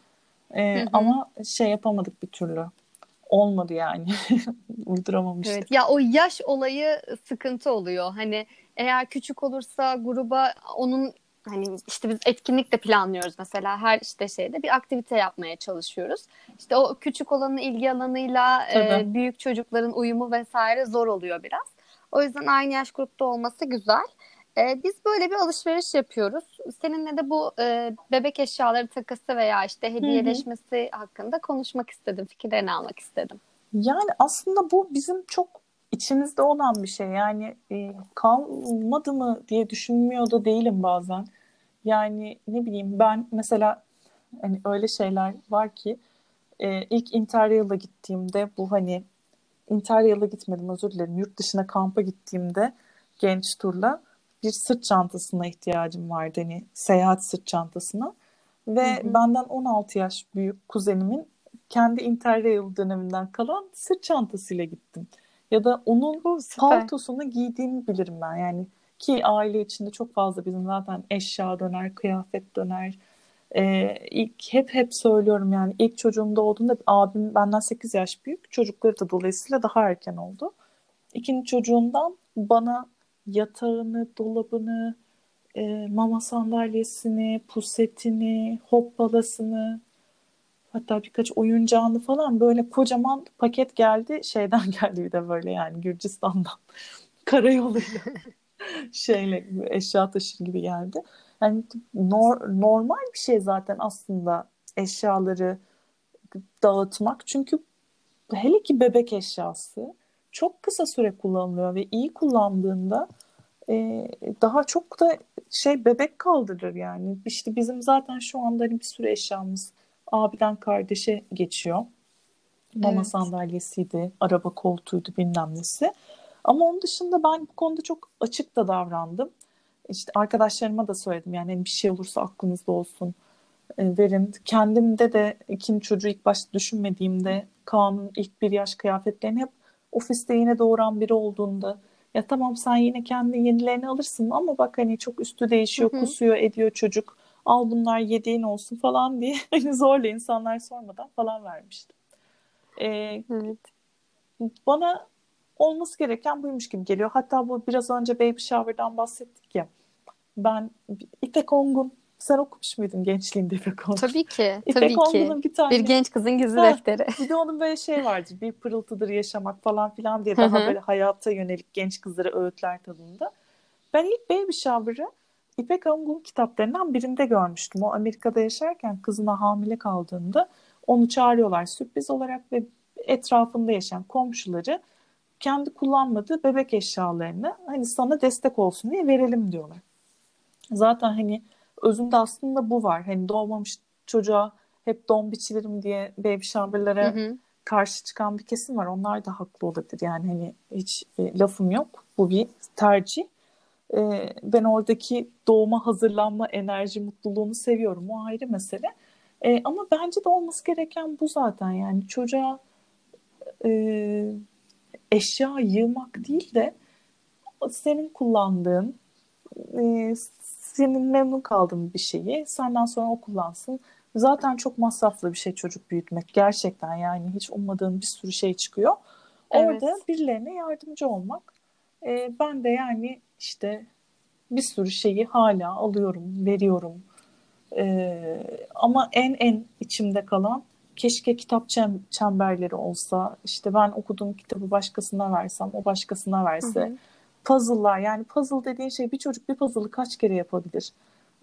Ee, ama şey yapamadık bir türlü. olmadı yani. Uyduramamıştık. Evet. Ya o yaş olayı sıkıntı oluyor. Hani eğer küçük olursa gruba onun hani işte biz etkinlik de planlıyoruz mesela her işte şeyde bir aktivite yapmaya çalışıyoruz. İşte o küçük olanın ilgi alanıyla e, büyük çocukların uyumu vesaire zor oluyor biraz. O yüzden aynı yaş grupta olması güzel. E, biz böyle bir alışveriş yapıyoruz. Seninle de bu e, bebek eşyaları takası veya işte hediyeleşmesi Hı-hı. hakkında konuşmak istedim. Fikirlerini almak istedim. Yani aslında bu bizim çok içimizde olan bir şey. Yani e, kalmadı mı diye düşünmüyor da değilim bazen. Yani ne bileyim ben mesela hani öyle şeyler var ki e, ilk Interrail'a gittiğimde bu hani Interrail'a gitmedim özür dilerim. Yurt dışına kampa gittiğimde genç turla bir sırt çantasına ihtiyacım vardı. Hani seyahat sırt çantasına. Ve hı hı. benden 16 yaş büyük kuzenimin kendi Interrail döneminden kalan sırt çantasıyla gittim. Ya da onun oh, paltosunu giydiğimi bilirim ben. Yani ki aile içinde çok fazla bizim zaten eşya döner, kıyafet döner. Ee, ilk hep hep söylüyorum yani ilk çocuğumda olduğunda abim benden 8 yaş büyük. Çocukları da dolayısıyla daha erken oldu. İkinci çocuğumdan bana yatağını, dolabını, e, mama sandalyesini, pusetini, hoppalasını hatta birkaç oyuncağını falan böyle kocaman paket geldi. Şeyden geldi bir de böyle yani Gürcistan'dan karayoluyla şeyle eşya taşır gibi geldi. Yani nor- normal bir şey zaten aslında eşyaları dağıtmak. Çünkü hele ki bebek eşyası çok kısa süre kullanılıyor ve iyi kullandığında e, daha çok da şey bebek kaldırır yani. İşte bizim zaten şu anda hani bir sürü eşyamız abiden kardeşe geçiyor. Mama evet. sandalyesiydi, araba koltuğuydu bilmem nesi. Ama onun dışında ben bu konuda çok açık da davrandım. İşte arkadaşlarıma da söyledim yani hani bir şey olursa aklınızda olsun e, verin. Kendimde de ikinci çocuğu ilk başta düşünmediğimde Kaan'ın ilk bir yaş kıyafetlerini hep ofiste yine doğuran biri olduğunda ya tamam sen yine kendi yenilerini alırsın ama bak hani çok üstü değişiyor, Hı-hı. kusuyor, ediyor çocuk. Al bunlar yediğin olsun falan diye hani zorla insanlar sormadan falan vermiştim. Ee, evet. Bana olması gereken buymuş gibi geliyor. Hatta bu biraz önce Baby Shower'dan bahsettik ya. Ben İpek Ongun sen okumuş muydun gençliğinde İpek Ongun? Tabii ki. İpek tabii Ongun'un bir tane. Bir genç kızın gizli ha, defteri. Bir de onun böyle şey vardı. Bir pırıltıdır yaşamak falan filan diye daha böyle hayata yönelik genç kızlara öğütler tadında. Ben ilk Baby Shower'ı İpek Ongun kitaplarından birinde görmüştüm. O Amerika'da yaşarken kızına hamile kaldığında onu çağırıyorlar sürpriz olarak ve etrafında yaşayan komşuları kendi kullanmadığı bebek eşyalarını hani sana destek olsun diye verelim diyorlar. Zaten hani özünde aslında bu var. Hani doğmamış çocuğa hep don biçilirim diye baby shower'lara karşı çıkan bir kesim var. Onlar da haklı olabilir. Yani hani hiç e, lafım yok. Bu bir tercih. E, ben oradaki doğuma hazırlanma enerji mutluluğunu seviyorum. O ayrı mesele. E, ama bence de olması gereken bu zaten. Yani çocuğa e, eşya yığmak değil de senin kullandığın e, senin memnun kaldığın bir şeyi senden sonra o kullansın. Zaten çok masraflı bir şey çocuk büyütmek gerçekten yani hiç ummadığın bir sürü şey çıkıyor. Orada evet. birilerine yardımcı olmak. E, ben de yani işte bir sürü şeyi hala alıyorum, veriyorum. E, ama en en içimde kalan keşke kitap çemberleri olsa işte ben okuduğum kitabı başkasına versem o başkasına verse. Hı hı. Puzzle'lar yani puzzle dediğin şey bir çocuk bir puzzle'ı kaç kere yapabilir?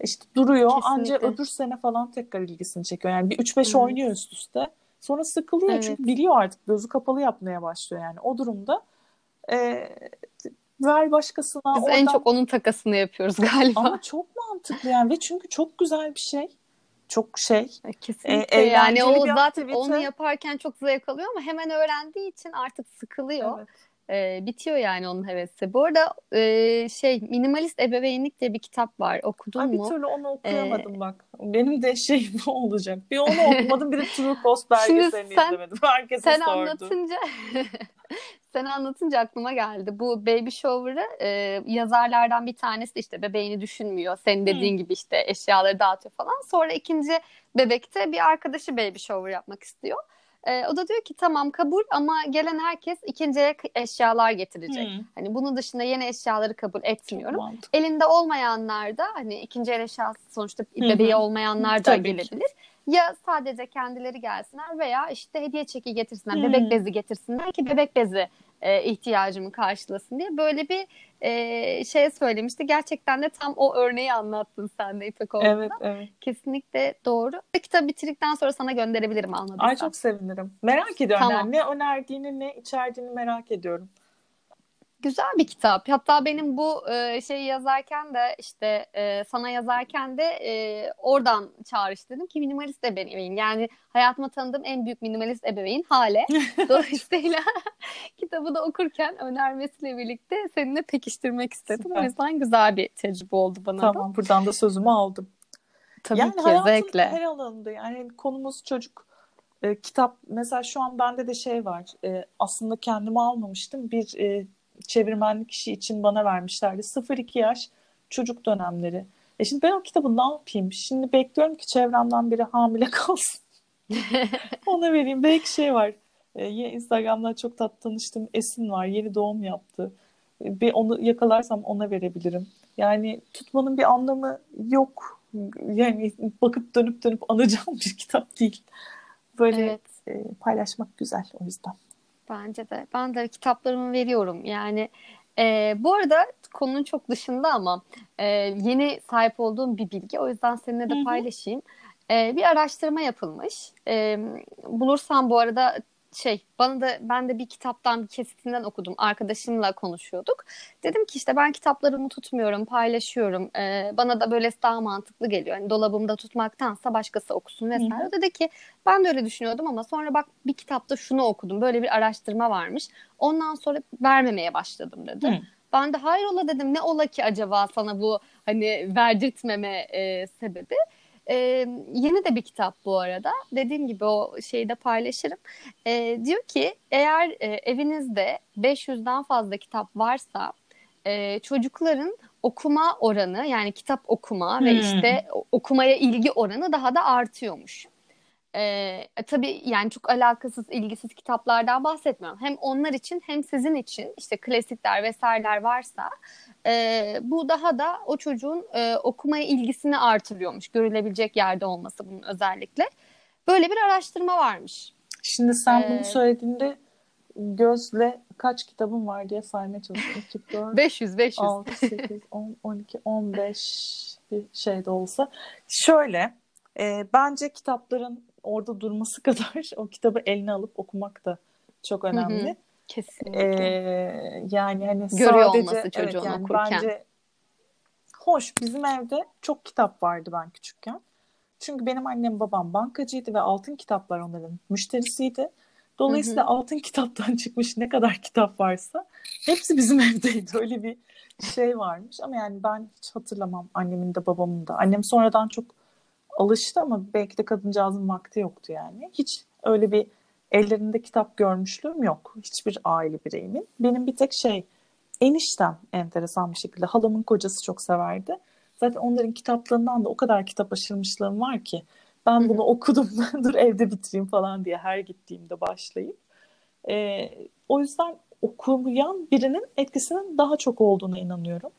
İşte duruyor ancak öbür sene falan tekrar ilgisini çekiyor. Yani bir 3-5 oynuyor üst üste. Sonra sıkılıyor evet. çünkü biliyor artık gözü kapalı yapmaya başlıyor yani. O durumda e, ver başkasına. Biz oradan... en çok onun takasını yapıyoruz galiba. Ama çok mantıklı yani ve çünkü çok güzel bir şey çok şey. E, kesinlikle e, yani o zaten onu yaparken çok zevk alıyor ama hemen öğrendiği için artık sıkılıyor. Evet. E, bitiyor yani onun hevesi. Bu arada e, şey minimalist ebeveynlik diye bir kitap var. Okudun Ay, mu? Bir türlü onu okuyamadım ee, bak. Benim de şey bu olacak. Bir onu okumadım bir de True Cost belgeselini sen, izlemedim. Herkese sen sordu. anlatınca sen anlatınca aklıma geldi. Bu Baby Shower'ı e, yazarlardan bir tanesi de işte bebeğini düşünmüyor. Senin dediğin hmm. gibi işte eşyaları dağıtıyor falan. Sonra ikinci bebekte bir arkadaşı Baby Shower yapmak istiyor. E, o da diyor ki tamam kabul ama gelen herkes ikinci el eşyalar getirecek. Hmm. Hani bunun dışında yeni eşyaları kabul etmiyorum. Elinde olmayanlar da hani ikinci el eşyası sonuçta bebeği olmayanlar da Tabii gelebilir. Ki. Ya sadece kendileri gelsinler veya işte hediye çeki getirsinler, hmm. bebek bezi getirsinler ki bebek bezi e, ihtiyacımı karşılasın diye böyle bir e, şey söylemişti. Gerçekten de tam o örneği anlattın sen de İpek Oğuz'da. Evet, evet. Kesinlikle doğru. Kitabı bitirdikten sonra sana gönderebilirim anladıysan. Ay çok sevinirim. Merak ediyorum tamam. yani ne önerdiğini ne içerdiğini merak ediyorum güzel bir kitap. Hatta benim bu e, şeyi yazarken de işte e, sana yazarken de e, oradan çağrış dedim ki minimalist ebeveyn. Yani hayatıma tanıdığım en büyük minimalist ebeveyn Hale. Dolayısıyla kitabı da okurken önermesiyle birlikte seninle pekiştirmek istedim. Süper. O yüzden güzel bir tecrübe oldu bana tamam, da. Tamam buradan da sözümü aldım. Tabii yani ki zevkle. her alanında yani konumuz çocuk e, kitap mesela şu an bende de şey var e, aslında kendimi almamıştım bir e, çevirmenlik işi için bana vermişlerdi. 0-2 yaş çocuk dönemleri. E şimdi ben o kitabı ne yapayım? Şimdi bekliyorum ki çevremden biri hamile kalsın. Ona vereyim. Belki şey var. E, Instagram'dan çok tat tanıştım. Esin var. Yeni doğum yaptı. E, bir onu yakalarsam ona verebilirim. Yani tutmanın bir anlamı yok. Yani bakıp dönüp dönüp anacağım bir kitap değil. Böyle evet. e, paylaşmak güzel o yüzden. Bence de. Ben de kitaplarımı veriyorum. Yani e, bu arada konunun çok dışında ama e, yeni sahip olduğum bir bilgi. O yüzden seninle de paylaşayım. E, bir araştırma yapılmış. E, bulursam bu arada şey bana da ben de bir kitaptan bir kesitinden okudum. Arkadaşımla konuşuyorduk. Dedim ki işte ben kitaplarımı tutmuyorum, paylaşıyorum. Ee, bana da böyle daha mantıklı geliyor. Yani dolabımda tutmaktansa başkası okusun vesaire. Hı. Dedi ki ben de öyle düşünüyordum ama sonra bak bir kitapta şunu okudum. Böyle bir araştırma varmış. Ondan sonra vermemeye başladım dedi. Hı. Ben de hayrola dedim ne ola ki acaba sana bu hani verdirtmeme e, sebebi. E, yeni de bir kitap bu arada. Dediğim gibi o şeyi de paylaşırım. E, diyor ki eğer e, evinizde 500'den fazla kitap varsa e, çocukların okuma oranı yani kitap okuma hmm. ve işte okumaya ilgi oranı daha da artıyormuş. Ee, tabii yani çok alakasız, ilgisiz kitaplardan bahsetmiyorum. Hem onlar için hem sizin için işte klasikler vesaireler varsa e, bu daha da o çocuğun e, okumaya ilgisini artırıyormuş. Görülebilecek yerde olması bunun özellikle. Böyle bir araştırma varmış. Şimdi sen ee, bunu söylediğinde gözle kaç kitabın var diye saymaya çalışıyorum. 2, 4, 500, 500. 6, 8, 10, 12, 15 bir şey de olsa. Şöyle, e, bence kitapların orada durması kadar o kitabı eline alıp okumak da çok önemli. Hı hı. Kesinlikle. Ee, yani hani Görüyor sadece, olması çocuğun evet, yani okurken. Bence hoş bizim evde çok kitap vardı ben küçükken. Çünkü benim annem babam bankacıydı ve altın kitaplar onların müşterisiydi. Dolayısıyla hı hı. altın kitaptan çıkmış ne kadar kitap varsa hepsi bizim evdeydi. Öyle bir şey varmış ama yani ben hiç hatırlamam annemin de babamın da. Annem sonradan çok alıştı ama belki de kadıncağızın vakti yoktu yani. Hiç öyle bir ellerinde kitap görmüşlüğüm yok. Hiçbir aile bireyimin. Benim bir tek şey eniştem enteresan bir şekilde halamın kocası çok severdi. Zaten onların kitaplarından da o kadar kitap aşırmışlığım var ki ben bunu okudum dur evde bitireyim falan diye her gittiğimde başlayıp. Ee, o yüzden okuyan birinin etkisinin daha çok olduğuna inanıyorum.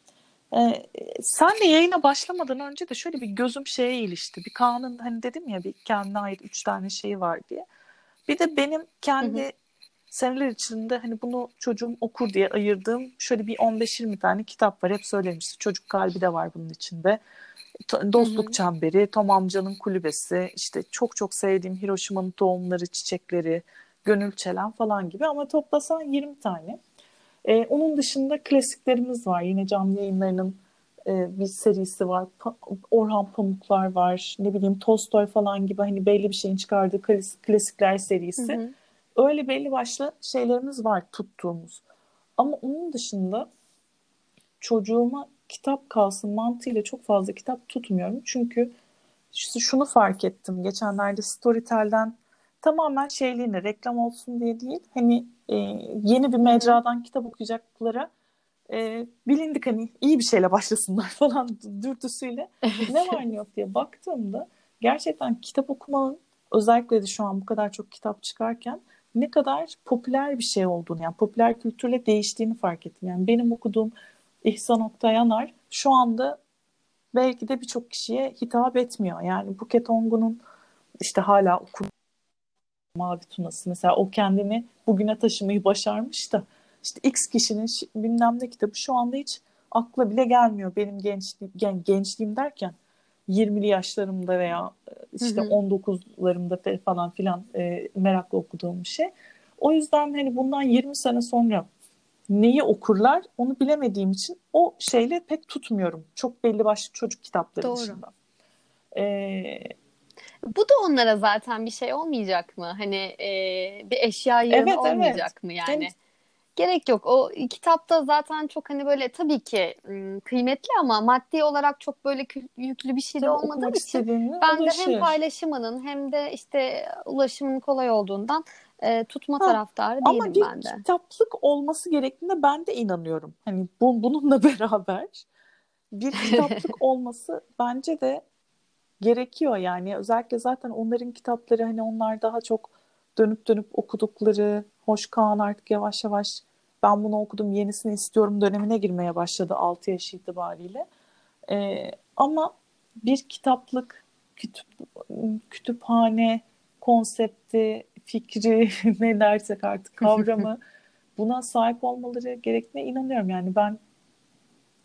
Ee, sen de yayına başlamadan önce de şöyle bir gözüm şeye ilişti. Bir Kaan'ın hani dedim ya bir kendine ait üç tane şeyi var diye. Bir de benim kendi hı hı. seneler içinde hani bunu çocuğum okur diye ayırdığım şöyle bir 15-20 tane kitap var. Hep söylemiştim. Çocuk kalbi de var bunun içinde. Dostluk hı hı. Çemberi, Tom amcanın kulübesi, işte çok çok sevdiğim Hiroşima'nın tohumları, çiçekleri, Gönül Çelen falan gibi ama toplasan 20 tane. Ee, onun dışında klasiklerimiz var. Yine canlı yayınlarının e, bir serisi var. Pa- Orhan Pamuklar var. Ne bileyim Tolstoy falan gibi hani belli bir şeyin çıkardığı klas- klasikler serisi. Hı hı. Öyle belli başlı şeylerimiz var tuttuğumuz. Ama onun dışında çocuğuma kitap kalsın mantığıyla çok fazla kitap tutmuyorum. Çünkü şunu fark ettim. Geçenlerde Storytel'den tamamen şeyliğine reklam olsun diye değil. Hani e, yeni bir mecradan kitap okuyacaklara e, bilindik hani iyi bir şeyle başlasınlar falan dürtüsüyle ne var ne yok diye baktığımda gerçekten kitap okumanın özellikle de şu an bu kadar çok kitap çıkarken ne kadar popüler bir şey olduğunu yani popüler kültürle değiştiğini fark ettim. Yani benim okuduğum İhsan Oktay Yanar şu anda belki de birçok kişiye hitap etmiyor. Yani Buket Ongun'un işte hala okun Mavi Tunası mesela o kendini bugüne taşımayı başarmış da işte X kişinin bilmem ne kitabı şu anda hiç akla bile gelmiyor benim gençliğim, gen, gençliğim derken 20'li yaşlarımda veya e, işte hı hı. 19'larımda falan filan e, merakla okuduğum bir şey. O yüzden hani bundan 20 sene sonra neyi okurlar onu bilemediğim için o şeyle pek tutmuyorum. Çok belli başlı çocuk kitapları Doğru. dışında. Ee, bu da onlara zaten bir şey olmayacak mı? Hani e, bir eşya yığını evet, olmayacak evet. mı yani? yani? Gerek yok. O kitapta zaten çok hani böyle tabii ki kıymetli ama maddi olarak çok böyle yüklü bir şey de olmadığı için ben de hem paylaşımının hem de işte ulaşımın kolay olduğundan e, tutma ha, taraftarı değilim ben de. Ama bir kitaplık olması gerektiğine ben de inanıyorum. Hani bu, bununla beraber bir kitaplık olması bence de gerekiyor yani. Özellikle zaten onların kitapları hani onlar daha çok dönüp dönüp okudukları, hoş Kaan artık yavaş yavaş ben bunu okudum yenisini istiyorum dönemine girmeye başladı 6 yaş itibariyle. Ee, ama bir kitaplık, kütüp, kütüphane konsepti, fikri ne dersek artık kavramı buna sahip olmaları gerektiğine inanıyorum. Yani ben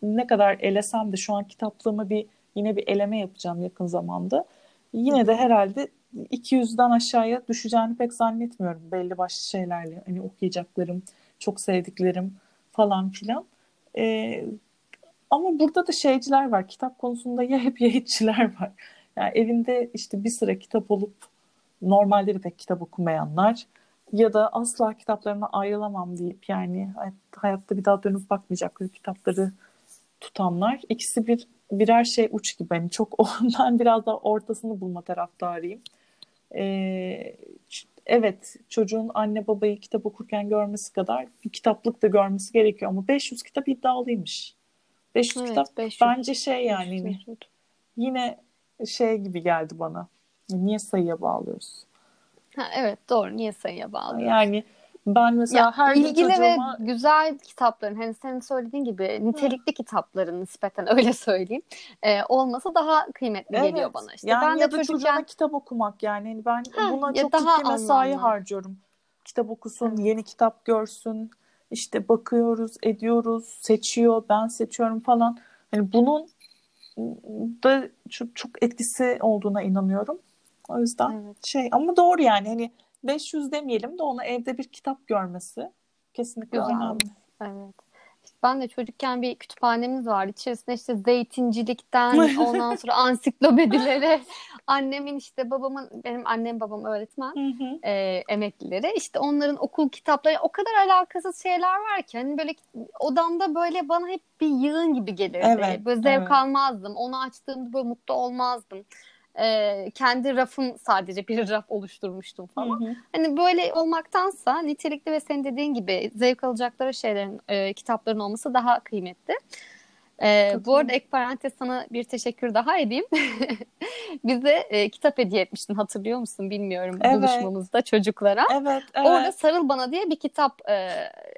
ne kadar elesem de şu an kitaplığımı bir yine bir eleme yapacağım yakın zamanda. Yine de herhalde 200'den aşağıya düşeceğini pek zannetmiyorum belli başlı şeylerle. Hani okuyacaklarım, çok sevdiklerim falan filan. Ee, ama burada da şeyciler var. Kitap konusunda ya hep ya hiççiler var. Yani evinde işte bir sıra kitap olup normalleri pek kitap okumayanlar ya da asla kitaplarına ayrılamam deyip yani hayatta bir daha dönüp bakmayacakları kitapları tutanlar. İkisi bir birer şey uç gibi. Yani çok ondan biraz daha ortasını bulma taraftarıyım. Ee, evet çocuğun anne babayı kitap okurken görmesi kadar bir kitaplık da görmesi gerekiyor ama 500 kitap iddialıymış. 500 evet, kitap 500. bence şey yani 500, 500. yine şey gibi geldi bana. Niye sayıya bağlıyoruz? Ha, evet doğru niye sayıya bağlıyoruz? Yani ben mesela ya, her ilgili çocuğuma... ve güzel kitapların hani senin söylediğin gibi nitelikli Hı. kitapların nispeten öyle söyleyeyim e, olması daha kıymetli evet. geliyor bana işte. Yani ben ya de da çocukken... çocuğuna kitap okumak yani hani ben ha, buna çok daha ciddi mesai harcıyorum. Kitap okusun, Hı. yeni kitap görsün, işte bakıyoruz, ediyoruz, seçiyor, ben seçiyorum falan. Hani bunun da çok, çok etkisi olduğuna inanıyorum. O yüzden evet. şey ama doğru yani hani 500 demeyelim de onu evde bir kitap görmesi kesinlikle Güzel. önemli. Evet. ben de çocukken bir kütüphanemiz vardı. İçerisinde işte zeytincilikten ondan sonra ansiklopedilere annemin işte babamın benim annem babam öğretmen hı hı. E, emeklileri işte onların okul kitapları o kadar alakasız şeyler var ki hani böyle odamda böyle bana hep bir yığın gibi gelirdi. Evet, böyle zevk evet. almazdım. Onu açtığımda böyle mutlu olmazdım e, kendi rafım sadece bir raf oluşturmuştum falan. Hı hı. Hani böyle olmaktansa nitelikli ve senin dediğin gibi zevk alacakları şeylerin, e, kitapların olması daha kıymetli. Ee, bu arada ek parantez sana bir teşekkür daha edeyim. Bize e, kitap hediye etmiştin hatırlıyor musun bilmiyorum evet. buluşmamızda çocuklara. Evet, evet. Orada Sarıl Bana diye bir kitap e,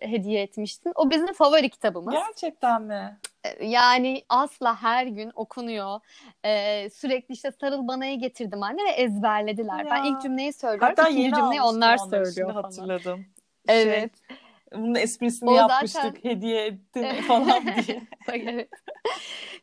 hediye etmiştin. O bizim favori kitabımız. Gerçekten mi? E, yani asla her gün okunuyor. Ee, sürekli işte sarıl bana'yı getirdim anne ve ezberlediler. Ya. Ben ilk cümleyi söylüyorum. Hatta ikinci cümleyi onlar söylüyor falan. hatırladım. Evet. Şey, bunun esprisini o yapmıştık zaten... hediye ettim falan diye. evet.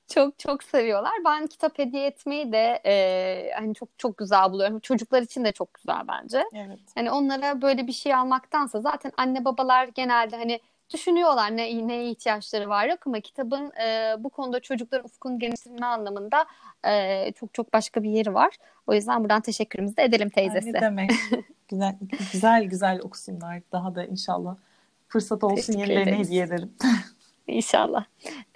çok çok seviyorlar. Ben kitap hediye etmeyi de e, hani çok çok güzel buluyorum. Çocuklar için de çok güzel bence. Evet. Hani onlara böyle bir şey almaktansa zaten anne babalar genelde hani düşünüyorlar ne neye ihtiyaçları var yok ama kitabın e, bu konuda çocukların ufkunu genişletme anlamında e, çok çok başka bir yeri var. O yüzden buradan teşekkürümüzü de edelim teyzesi. Ne demek. güzel güzel güzel okusunlar daha da inşallah fırsat olsun yenilerini hediye ederim. İnşallah.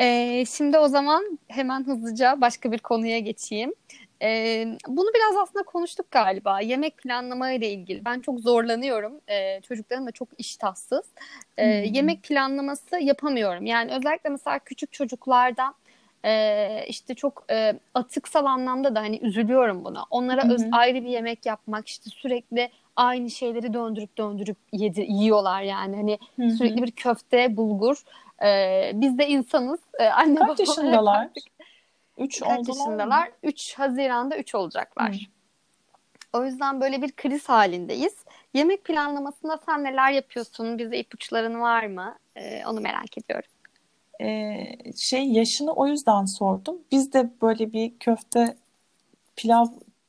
Ee, şimdi o zaman hemen hızlıca başka bir konuya geçeyim. Ee, bunu biraz aslında konuştuk galiba. Yemek planlama ile ilgili. Ben çok zorlanıyorum. Ee, çocuklarım da çok iştahsız. Ee, hmm. Yemek planlaması yapamıyorum. Yani özellikle mesela küçük çocuklardan e, işte çok e, atıksal anlamda da hani üzülüyorum buna. Onlara öz, ayrı bir yemek yapmak işte sürekli aynı şeyleri döndürüp döndürüp yedi, yiyorlar yani. Hani Hı-hı. sürekli bir köfte, bulgur. E, biz de insanız. E, anne Kaç yaşındalar? 3 Kaç yaşındalar? 3 Haziran'da 3 olacaklar. Hı. O yüzden böyle bir kriz halindeyiz. Yemek planlamasında sen neler yapıyorsun? Bize ipuçların var mı? Ee, onu merak ediyorum. Ee, şey yaşını o yüzden sordum. Biz de böyle bir köfte pilav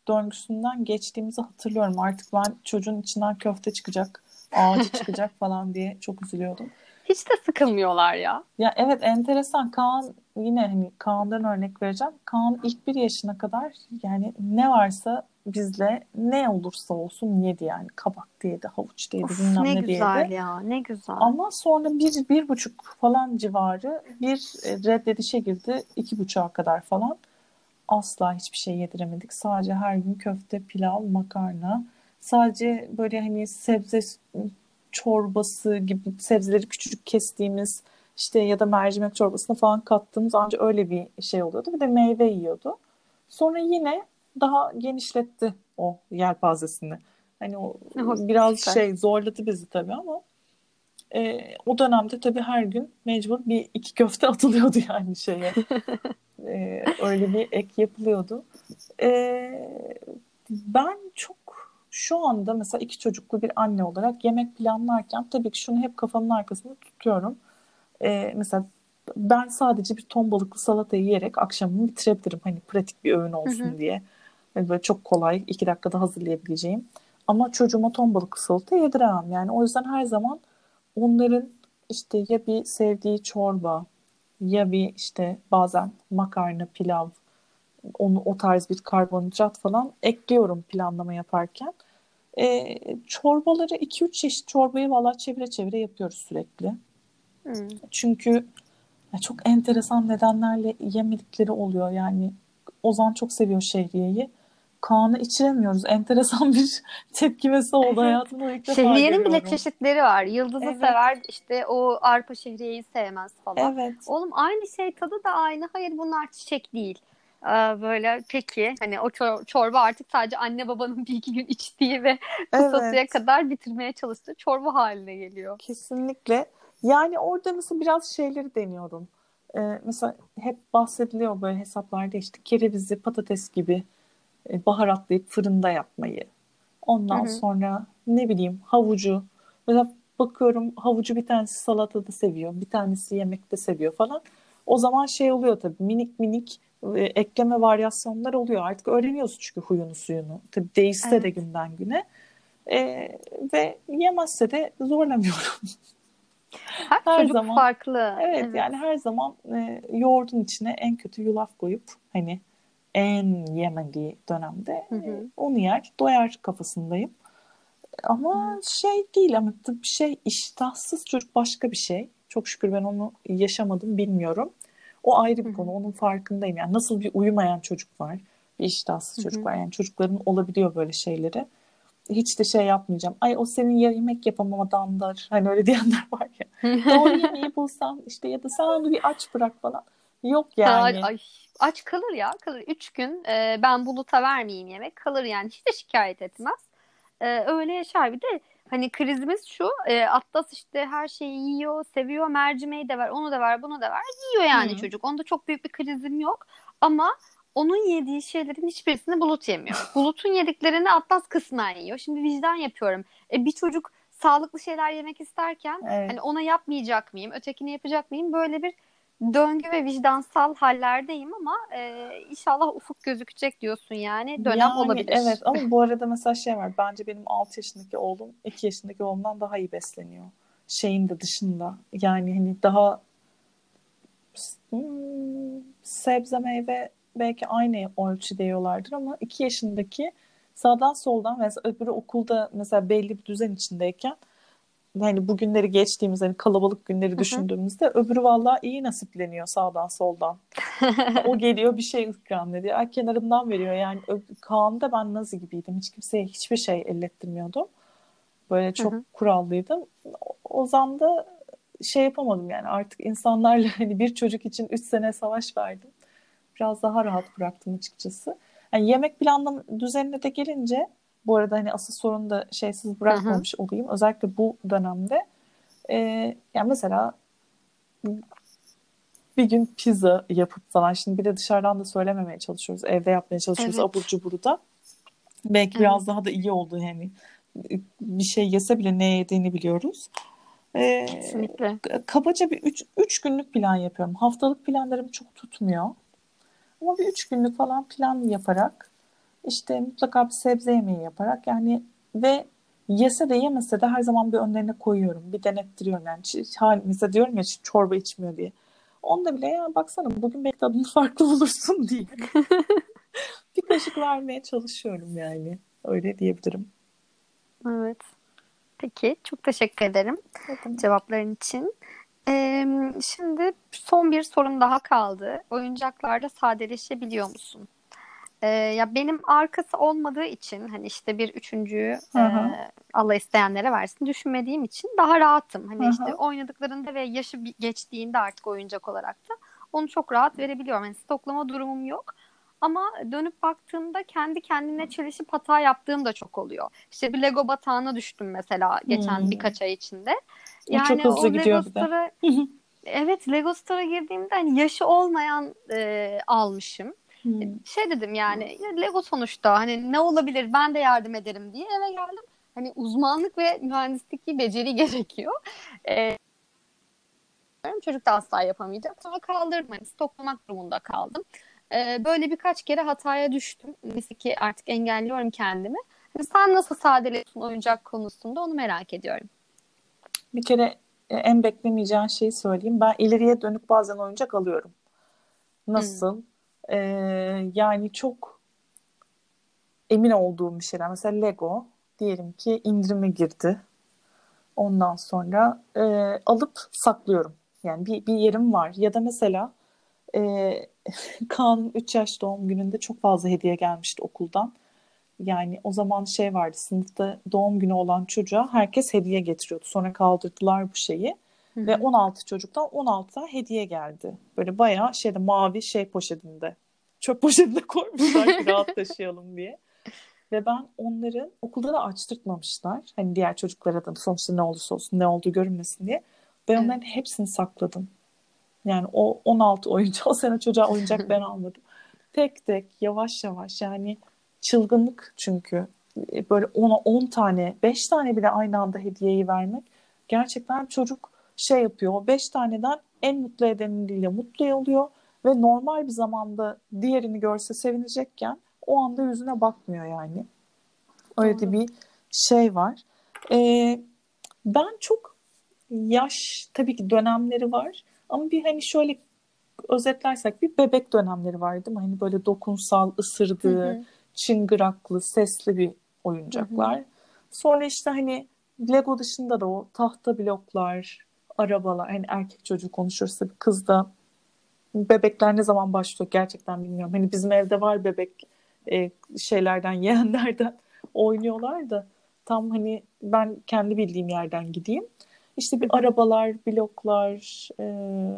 döngüsünden geçtiğimizi hatırlıyorum. Artık ben çocuğun içinden köfte çıkacak, ağacı çıkacak falan diye çok üzülüyordum. Hiç de sıkılmıyorlar ya. Ya evet enteresan. Kaan yine hani Kaan'dan örnek vereceğim. Kaan ilk bir yaşına kadar yani ne varsa bizle ne olursa olsun yedi yani. Kabak diyedi, havuç diyedi, of, bilmem ne, ne güzel ya, ne güzel. Ama sonra bir, bir buçuk falan civarı bir reddedişe girdi. iki buçuğa kadar falan. Asla hiçbir şey yediremedik. Sadece her gün köfte, pilav, makarna. Sadece böyle hani sebze çorbası gibi sebzeleri küçücük kestiğimiz işte ya da mercimek çorbasına falan kattığımız ancak öyle bir şey oluyordu. Bir de meyve yiyordu. Sonra yine daha genişletti o yelpazesini. Hani o biraz şey zorladı bizi tabii ama e, o dönemde tabii her gün mecbur bir iki köfte atılıyordu yani şeye. e, öyle bir ek yapılıyordu. E, ben çok şu anda mesela iki çocuklu bir anne olarak yemek planlarken tabii ki şunu hep kafamın arkasında tutuyorum. E, mesela ben sadece bir ton balıklı salata yiyerek akşamımı bitirebilirim. Hani pratik bir öğün olsun hı hı. diye. Yani böyle çok kolay iki dakikada hazırlayabileceğim. Ama çocuğuma ton balıklı salata yediremem. Yani o yüzden her zaman onların işte ya bir sevdiği çorba ya bir işte bazen makarna, pilav, onu o tarz bir karbonhidrat falan ekliyorum planlama yaparken. E, çorbaları 2-3 çeşit çorbayı valla çevire çevire yapıyoruz sürekli. Hmm. Çünkü çok enteresan nedenlerle yemedikleri oluyor. Yani Ozan çok seviyor şehriyeyi. Kaan'ı içiremiyoruz. Enteresan bir tepkimesi oldu evet. hayatımda ilk defa Şehriyenin bile çeşitleri var. Yıldızı evet. sever işte o arpa şehriyeyi sevmez falan. Evet. Oğlum aynı şey tadı da aynı. Hayır bunlar çiçek değil. Ee, böyle peki hani o çorba artık sadece anne babanın bir iki gün içtiği ve kısasıya evet. kadar bitirmeye çalıştığı çorba haline geliyor. Kesinlikle. Yani orada mesela biraz şeyleri deniyorum. Ee, mesela hep bahsediliyor böyle hesaplarda işte kerevizi, patates gibi baharatlayıp fırında yapmayı. Ondan hı hı. sonra ne bileyim havucu. Mesela bakıyorum havucu bir tanesi salatada seviyor, bir tanesi yemekte seviyor falan. O zaman şey oluyor tabii minik minik e, ekleme varyasyonlar oluyor. Artık öğreniyorsun çünkü huyunu suyunu. Tabii değişse evet. de günden güne. E, ve yemezse de zorlamıyorum. Her, her çocuk zaman, farklı. Evet, evet yani her zaman e, yoğurdun içine en kötü yulaf koyup hani en yemediği dönemde hı hı. onu yer doyar kafasındayım. Ama hı. şey değil ama bir şey iştahsız çocuk başka bir şey. Çok şükür ben onu yaşamadım bilmiyorum. O ayrı bir konu. Onun farkındayım. Yani nasıl bir uyumayan çocuk var. Bir iştahsız çocuk var. Yani çocukların olabiliyor böyle şeyleri. Hiç de şey yapmayacağım. Ay o senin yemek yapamadandır. Hani öyle diyenler var ya. Doğru yemeği bulsan işte ya da sen onu bir aç bırak falan. Yok yani. Ay, aç kalır ya kalır. Üç gün e, ben buluta vermeyeyim yemek kalır yani hiç de şikayet etmez. E, öyle yaşar bir de hani krizimiz şu e, Atlas işte her şeyi yiyor seviyor mercimeği de ver onu da ver bunu da ver yiyor yani hmm. çocuk. Onda çok büyük bir krizim yok ama onun yediği şeylerin hiçbirisini Bulut yemiyor. Bulut'un yediklerini Atlas kısmen yiyor. Şimdi vicdan yapıyorum. E, bir çocuk sağlıklı şeyler yemek isterken evet. hani ona yapmayacak mıyım, ötekini yapacak mıyım? Böyle bir döngü ve vicdansal hallerdeyim ama e, inşallah ufuk gözükecek diyorsun yani dönem yani, olabilir. Evet ama bu arada mesela şey var bence benim 6 yaşındaki oğlum 2 yaşındaki oğlumdan daha iyi besleniyor. Şeyin de dışında yani hani daha hmm, sebze meyve belki aynı ölçüde yiyorlardır ama 2 yaşındaki sağdan soldan mesela öbürü okulda mesela belli bir düzen içindeyken hani bugünleri geçtiğimiz hani kalabalık günleri düşündüğümüzde öbürü vallahi iyi nasipleniyor sağdan soldan. o geliyor bir şey ikram ediyor. Ay kenarından veriyor. Yani Kaan'da ben Nazi gibiydim. Hiç kimseye hiçbir şey ellettirmiyordum. Böyle çok Hı-hı. kurallıydım. Ozan'da şey yapamadım yani artık insanlarla hani bir çocuk için 3 sene savaş verdim. biraz daha rahat bıraktım açıkçası. Yani yemek planlama düzenine de gelince bu arada hani asıl sorunu da şeysiz bırakmamış Hı-hı. olayım. Özellikle bu dönemde e, yani mesela bir gün pizza yapıp falan şimdi bir de dışarıdan da söylememeye çalışıyoruz. Evde yapmaya çalışıyoruz evet. abur cuburu da. Belki evet. biraz daha da iyi oldu yani. Bir şey yese bile ne yediğini biliyoruz. Ee, Kesinlikle. Kabaca bir üç, üç günlük plan yapıyorum. Haftalık planlarım çok tutmuyor. Ama bir üç günlük falan plan yaparak işte mutlaka bir sebze yemeği yaparak yani ve yese de yemese de her zaman bir önlerine koyuyorum. Bir denettiriyorum yani. Halimize diyorum ya çorba içmiyor diye. Onda bile ya baksana bugün belki tadını farklı bulursun diye. bir kaşık vermeye çalışıyorum yani. Öyle diyebilirim. Evet. Peki çok teşekkür ederim evet. cevapların için. Ee, şimdi son bir sorun daha kaldı. Oyuncaklarda sadeleşebiliyor musun? Ee, ya benim arkası olmadığı için hani işte bir üçüncüyü e, Allah isteyenlere versin düşünmediğim için daha rahatım. Hani Hı-hı. işte oynadıklarında ve yaşı geçtiğinde artık oyuncak olarak da onu çok rahat verebiliyorum. Yani stoklama durumum yok. Ama dönüp baktığımda kendi kendine çelişip hata yaptığım da çok oluyor. İşte bir Lego batağına düştüm mesela geçen hmm. birkaç ay içinde. Yani o çok hızlı o gidiyor Lego Star'a, evet Lego Star'a girdiğimde hani yaşı olmayan e, almışım. Hmm. Şey dedim yani Lego sonuçta hani ne olabilir ben de yardım ederim diye eve geldim. Hani uzmanlık ve mühendislik beceri gerekiyor. Ee, çocuk da asla yapamayacak. Sonra kaldırdım. Hani stoklamak durumunda kaldım. Ee, böyle birkaç kere hataya düştüm. Neyse ki artık engelliyorum kendimi. Hani sen nasıl sadeleşiyorsun oyuncak konusunda onu merak ediyorum. Bir kere e, en beklemeyeceğin şeyi söyleyeyim. Ben ileriye dönük bazen oyuncak alıyorum. Nasıl? Hmm. Ee, yani çok emin olduğum bir şeyler. Mesela Lego diyelim ki indirime girdi. Ondan sonra e, alıp saklıyorum. Yani bir, bir yerim var. Ya da mesela e, Kaan 3 yaş doğum gününde çok fazla hediye gelmişti okuldan. Yani o zaman şey vardı sınıfta doğum günü olan çocuğa herkes hediye getiriyordu. Sonra kaldırdılar bu şeyi. Hı-hı. Ve 16 çocuktan 16 hediye geldi. Böyle bayağı şeyde mavi şey poşetinde. Çöp poşetinde koymuşlar ki rahat taşıyalım diye. Ve ben onları okulda da açtırtmamışlar. Hani diğer çocuklara da sonuçta ne olursa olsun ne olduğu görünmesin diye. Ben onların hepsini sakladım. Yani o 16 oyuncu o sene çocuğa oyuncak ben almadım. Tek tek yavaş yavaş yani çılgınlık çünkü e, böyle ona 10 tane 5 tane bile aynı anda hediyeyi vermek gerçekten çocuk şey yapıyor. O 5 taneden en mutlu edeniyle mutlu oluyor ve normal bir zamanda diğerini görse sevinecekken o anda yüzüne bakmıyor yani. Öyle de bir şey var. Ee, ben çok yaş tabii ki dönemleri var ama bir hani şöyle özetlersek bir bebek dönemleri var değil mi? Hani böyle dokunsal, ısırdığı, hı hı. çıngıraklı, sesli bir oyuncaklar. Hı hı. Sonra işte hani Lego dışında da o tahta bloklar, arabalar, hani erkek çocuğu konuşursa bir kız da bebekler ne zaman başlıyor gerçekten bilmiyorum. Hani bizim evde var bebek e, şeylerden, yeğenlerden oynuyorlar da tam hani ben kendi bildiğim yerden gideyim. İşte bir arabalar, bloklar, e,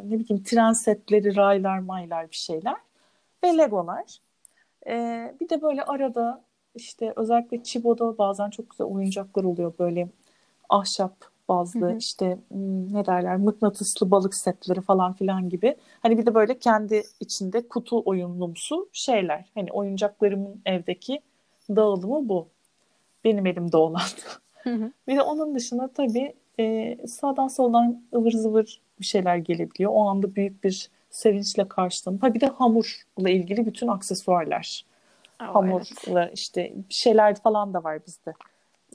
ne bileyim tren setleri, raylar, maylar bir şeyler ve legolar. E, bir de böyle arada işte özellikle Chibo'da bazen çok güzel oyuncaklar oluyor böyle ahşap bazlı hı hı. işte ne derler mıknatıslı balık setleri falan filan gibi. Hani bir de böyle kendi içinde kutu oyunlumsu şeyler. Hani oyuncaklarımın evdeki dağılımı bu. Benim elimde olan. Hı hı. bir de onun dışında tabii e, sağdan soldan ıvır zıvır bir şeyler gelebiliyor. O anda büyük bir sevinçle karşılanıp. Ha bir de hamurla ilgili bütün aksesuarlar. Oh, Hamurla evet. işte şeyler falan da var bizde.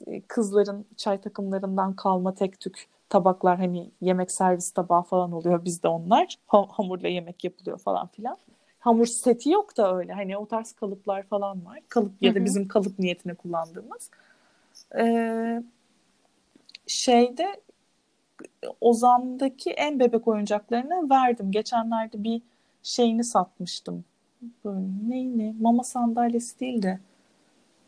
E, kızların çay takımlarından kalma tek tük tabaklar hani yemek servis tabağı falan oluyor bizde onlar. Ha, hamurla yemek yapılıyor falan filan. Hamur seti yok da öyle. Hani o tarz kalıplar falan var. Kalıp ya da bizim kalıp niyetine kullandığımız. Ee, şeyde Ozan'daki en bebek oyuncaklarını verdim. Geçenlerde bir şeyini satmıştım. Böyle neyini? Mama sandalyesi değil de.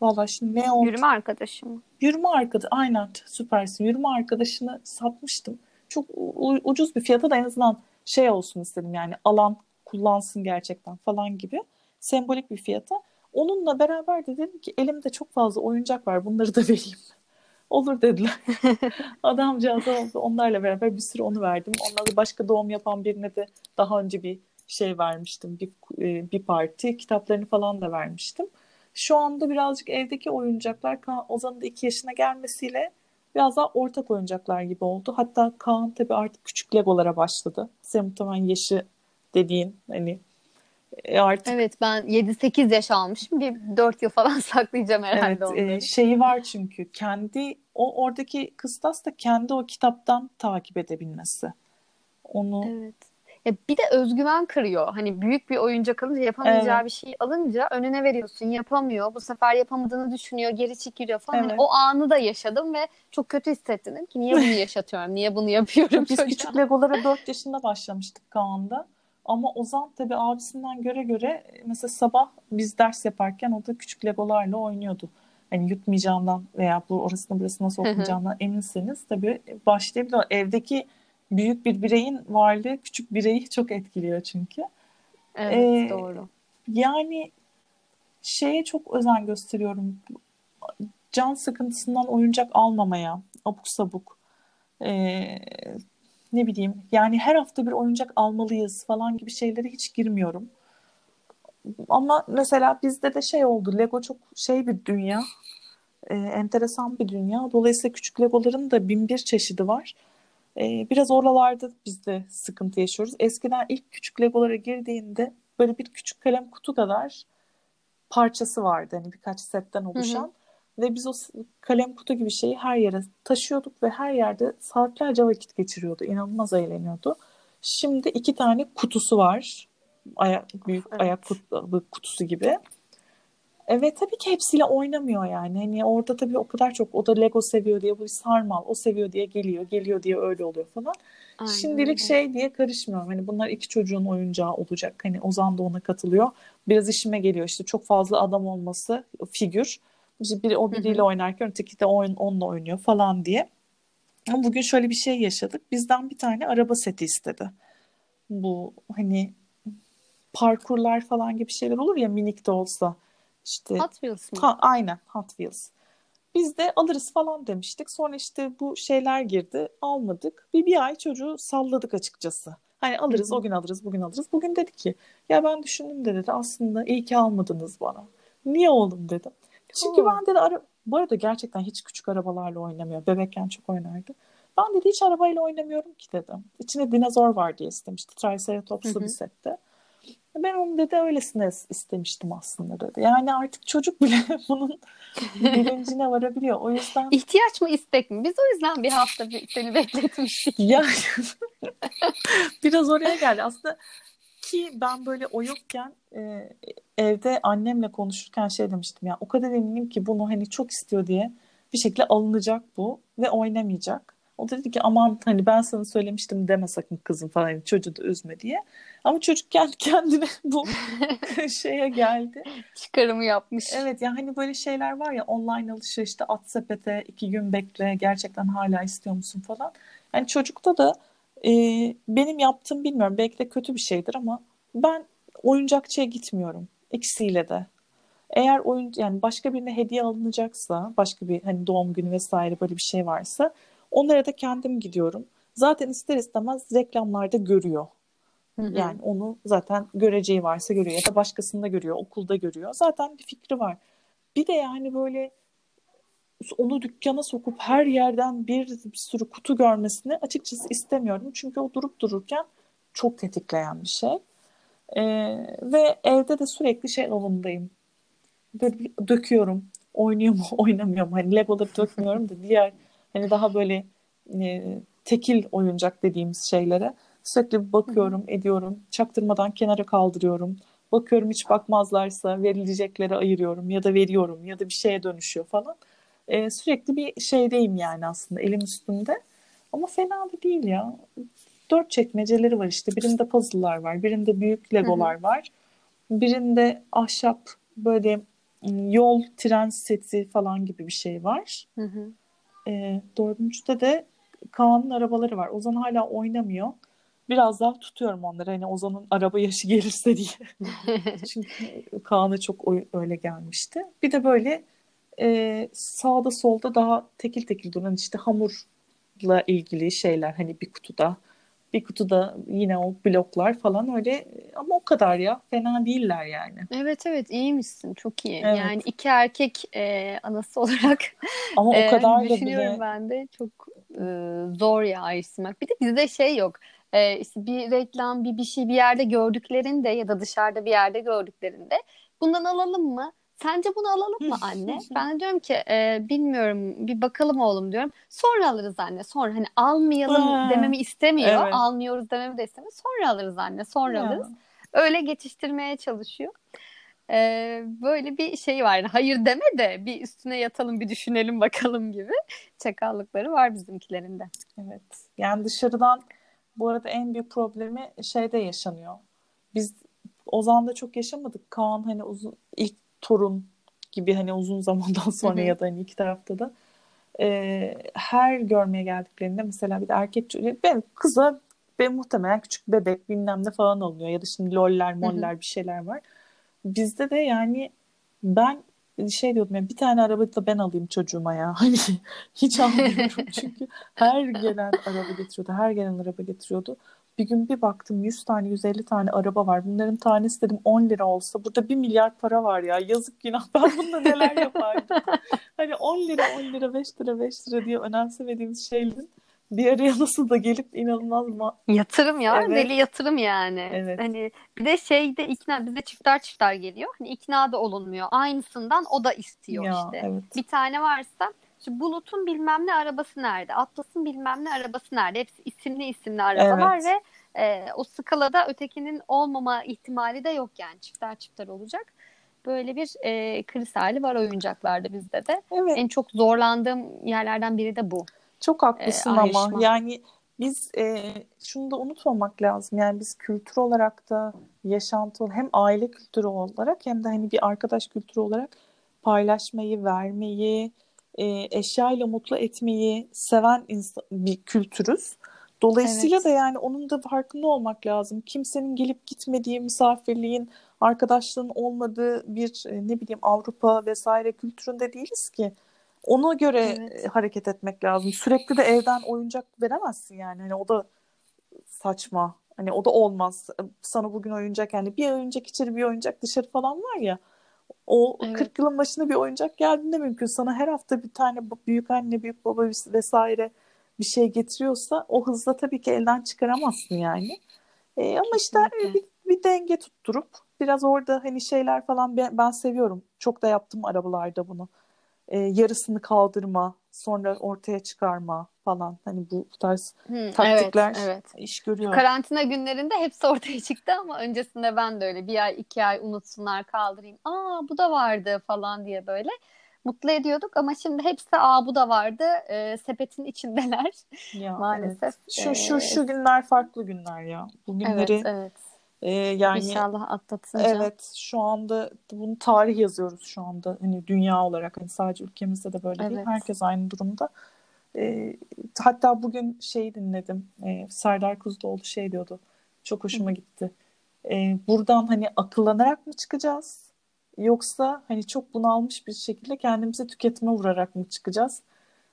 Valla şimdi ne oldu? Yürüme arkadaşı mı? Yürüme arkadaşı. Aynen süpersin. Yürüme arkadaşını satmıştım. Çok ucuz bir fiyata da en azından şey olsun istedim yani alan kullansın gerçekten falan gibi sembolik bir fiyata. Onunla beraber de dedim ki elimde çok fazla oyuncak var bunları da vereyim. Olur dediler. Adamcağız oldu. Onlarla beraber bir sürü onu verdim. Onlarla başka doğum yapan birine de daha önce bir şey vermiştim. Bir, e, bir parti. Kitaplarını falan da vermiştim. Şu anda birazcık evdeki oyuncaklar Ozan'ın da iki yaşına gelmesiyle biraz daha ortak oyuncaklar gibi oldu. Hatta Kaan tabii artık küçük legolara başladı. Sen muhtemelen yaşı dediğin hani e, artık. Evet ben 7-8 yaş almışım. Bir 4 yıl falan saklayacağım herhalde evet, onları. E, şeyi var çünkü kendi o oradaki kıstas da kendi o kitaptan takip edebilmesi. Onu Evet. Ya bir de özgüven kırıyor. Hani büyük bir oyuncak alınca yapamayacağı evet. bir şey alınca önüne veriyorsun yapamıyor. Bu sefer yapamadığını düşünüyor geri çekiliyor falan. Hani evet. Hani o anı da yaşadım ve çok kötü hissettim ki niye bunu yaşatıyorum niye bunu yapıyorum. Biz küçük legolara 4 yaşında başlamıştık Kaan'da. Ama Ozan tabii abisinden göre göre mesela sabah biz ders yaparken o da küçük legolarla oynuyordu. Hani yutmayacağından veya bu orasına burasına sokmayacağından eminseniz tabii başlayabilir. Evdeki büyük bir bireyin varlığı küçük bireyi çok etkiliyor çünkü. Evet ee, doğru. Yani şeye çok özen gösteriyorum. Can sıkıntısından oyuncak almamaya, abuk sabuk. Ee, ne bileyim yani her hafta bir oyuncak almalıyız falan gibi şeylere hiç girmiyorum. Ama mesela bizde de şey oldu. Lego çok şey bir dünya. E, enteresan bir dünya. Dolayısıyla küçük Legoların da bin bir çeşidi var. E, biraz oralarda biz de sıkıntı yaşıyoruz. Eskiden ilk küçük Legolara girdiğinde böyle bir küçük kalem kutu kadar parçası vardı. Hani birkaç setten oluşan. Hı hı. Ve biz o kalem kutu gibi şeyi her yere taşıyorduk ve her yerde saatlerce vakit geçiriyordu. İnanılmaz eğleniyordu. Şimdi iki tane kutusu var. Ayak, büyük evet. ayak kutusu gibi. Evet tabii ki hepsiyle oynamıyor yani. Hani orada tabii o kadar çok o da Lego seviyor diye bu sarmal o seviyor diye geliyor. Geliyor diye öyle oluyor falan. Aynen. Şimdilik şey diye karışmıyorum. Hani bunlar iki çocuğun oyuncağı olacak. Hani Ozan da ona katılıyor. Biraz işime geliyor işte çok fazla adam olması figür. İşte biri o biriyle oynarken öteki de oyun onunla oynuyor falan diye. Ama bugün şöyle bir şey yaşadık. Bizden bir tane araba seti istedi. Bu hani parkurlar falan gibi şeyler olur ya minik de olsa. İşte, Hot Wheels mı? Ha, aynen Hot Wheels. Biz de alırız falan demiştik. Sonra işte bu şeyler girdi. Almadık. Bir, bir ay çocuğu salladık açıkçası. Hani alırız Hı-hı. o gün alırız bugün alırız. Bugün dedi ki ya ben düşündüm de dedi aslında iyi ki almadınız bana. Niye oğlum dedim. Çünkü hmm. ben dedi ara... bu arada gerçekten hiç küçük arabalarla oynamıyor. Bebekken çok oynardı. Ben dedi hiç arabayla oynamıyorum ki dedim. İçinde dinozor var diye istemişti. Triceratops'lu bir sette. Ben onu dedi öylesine istemiştim aslında dedi. Yani artık çocuk bile bunun bilincine varabiliyor. O yüzden... ihtiyaç mı istek mi? Biz o yüzden bir hafta bir seni bekletmiştik. Yani biraz oraya geldi. Aslında ki ben böyle o yokken e, evde annemle konuşurken şey demiştim ya o kadar eminim ki bunu hani çok istiyor diye bir şekilde alınacak bu ve oynamayacak. O dedi ki aman hani ben sana söylemiştim deme sakın kızım falan hani çocuğu da üzme diye. Ama çocuk kendi kendine bu şeye geldi. Çıkarımı yapmış. Evet yani hani böyle şeyler var ya online alışverişte at sepete iki gün bekle gerçekten hala istiyor musun falan. Yani çocukta da e, benim yaptığım bilmiyorum belki de kötü bir şeydir ama ben oyuncakçıya gitmiyorum ikisiyle de. Eğer oyun yani başka birine hediye alınacaksa, başka bir hani doğum günü vesaire böyle bir şey varsa onlara da kendim gidiyorum. Zaten ister istemez reklamlarda görüyor. Hı hı. Yani onu zaten göreceği varsa görüyor ya da başkasında görüyor, okulda görüyor. Zaten bir fikri var. Bir de yani böyle onu dükkana sokup her yerden bir, bir sürü kutu görmesini açıkçası istemiyorum. Çünkü o durup dururken çok tetikleyen bir şey. Ee, ve evde de sürekli şey avındayım. Böyle döküyorum. Oynuyor mu, oynamıyor mu? Hani Lego'da dökmüyorum da diğer hani daha böyle e, tekil oyuncak dediğimiz şeylere sürekli bakıyorum, Hı. ediyorum. Çaktırmadan kenara kaldırıyorum. Bakıyorum hiç bakmazlarsa verilecekleri ayırıyorum ya da veriyorum ya da bir şeye dönüşüyor falan. E, sürekli bir şeydeyim yani aslında elim üstünde. Ama fena da değil ya. Dört çekmeceleri var işte. Birinde puzzle'lar var. Birinde büyük legolar Hı-hı. var. Birinde ahşap böyle yol, tren seti falan gibi bir şey var. Hı E, dördüncüde de Kaan'ın arabaları var. Ozan hala oynamıyor. biraz daha tutuyorum onları. Hani Ozan'ın araba yaşı gelirse diye. Çünkü Kaan'a çok öyle gelmişti. Bir de böyle e, sağda solda daha tekil tekil duran işte hamurla ilgili şeyler hani bir kutuda. Bir kutuda yine o bloklar falan öyle ama o kadar ya fena değiller yani. Evet evet iyiymişsin çok iyi. Evet. Yani iki erkek e, anası olarak ama o e, kadar da düşünüyorum bile... ben de çok e, zor ya ayırmak. Bir de bizde şey yok. E, işte bir reklam bir bir şey bir yerde gördüklerinde ya da dışarıda bir yerde gördüklerinde bundan alalım mı? Sence bunu alalım mı anne? ben diyorum ki e, bilmiyorum bir bakalım oğlum diyorum. Sonra alırız anne sonra hani almayalım dememi istemiyor. Evet. Almıyoruz dememi de istemiyor. Sonra alırız anne sonra ya. alırız. Öyle geçiştirmeye çalışıyor. Ee, böyle bir şey var. Hayır deme de bir üstüne yatalım bir düşünelim bakalım gibi çakallıkları var bizimkilerinde. Evet. Yani dışarıdan bu arada en büyük problemi şeyde yaşanıyor. Biz Ozan'da çok yaşamadık. Kaan hani uzun ilk torun gibi hani uzun zamandan sonra ya da hani iki tarafta da e, her görmeye geldiklerinde mesela bir de erkek çocuğu ben kıza ben muhtemelen küçük bebek bilmem ne falan alınıyor ya da şimdi loller moller bir şeyler var. Bizde de yani ben şey diyordum ya bir tane araba da ben alayım çocuğuma ya. Hani hiç anlamıyorum çünkü her gelen araba getiriyordu. Her gelen araba getiriyordu. Bir gün bir baktım 100 tane 150 tane araba var. Bunların tanesi dedim 10 lira olsa burada 1 milyar para var ya. Yazık günah ben bununla neler yapardım. hani 10 lira 10 lira 5 lira 5 lira diye önemsemediğimiz şeylerin bir araya nasıl da gelip inanılmaz ma- yatırım ya evet. deli yatırım yani. Evet. Hani bir de şeyde ikna bize çiftler çiftler geliyor. Hani ikna da olunmuyor. Aynısından o da istiyor ya, işte. Evet. Bir tane varsa işte Bulut'un bilmem ne arabası nerede? Atlas'ın bilmem ne arabası nerede? Hepsi isimli isimli arabalar evet. ve e, o skalada ötekinin olmama ihtimali de yok yani. Çiftler çiftler olacak. Böyle bir e, kriz hali var oyuncaklarda bizde de. Evet. En çok zorlandığım yerlerden biri de bu. Çok haklısın e, ama yani biz e, şunu da unutmamak lazım. Yani biz kültür olarak da yaşantı hem aile kültürü olarak hem de hani bir arkadaş kültürü olarak paylaşmayı, vermeyi, e, eşyayla mutlu etmeyi seven insan, bir kültürüz. Dolayısıyla evet. da yani onun da farkında olmak lazım. Kimsenin gelip gitmediği misafirliğin, arkadaşlığın olmadığı bir e, ne bileyim Avrupa vesaire kültüründe değiliz ki. Ona göre evet. hareket etmek lazım. Sürekli de evden oyuncak veremezsin yani. Hani o da saçma. Hani o da olmaz. Sana bugün oyuncak yani bir oyuncak içeri bir oyuncak dışarı falan var ya. O evet. 40 yılın başına bir oyuncak geldiğinde mümkün. Sana her hafta bir tane büyük anne, büyük baba vesaire bir şey getiriyorsa o hızla tabii ki elden çıkaramazsın yani. Ee, ama işte bir, bir denge tutturup biraz orada hani şeyler falan ben, ben seviyorum. Çok da yaptım arabalarda bunu e, yarısını kaldırma, sonra ortaya çıkarma falan. Hani bu tarz hmm, taktikler evet, evet. iş görüyor. Karantina günlerinde hepsi ortaya çıktı ama öncesinde ben de öyle bir ay iki ay unutsunlar kaldırayım. Aa bu da vardı falan diye böyle mutlu ediyorduk ama şimdi hepsi aa bu da vardı e, sepetin içindeler ya, maalesef. Evet. Şu şu şu günler farklı günler ya. Bu günleri evet, evet. Ee, yani İnşallah atlatınca. Evet şu anda bunu tarih yazıyoruz şu anda hani dünya olarak hani sadece ülkemizde de böyle evet. değil herkes aynı durumda. Ee, hatta bugün şey dinledim ee, Serdar Kuzuloğlu şey diyordu çok hoşuma gitti. Ee, buradan hani akıllanarak mı çıkacağız yoksa hani çok bunalmış bir şekilde kendimizi tüketime vurarak mı çıkacağız?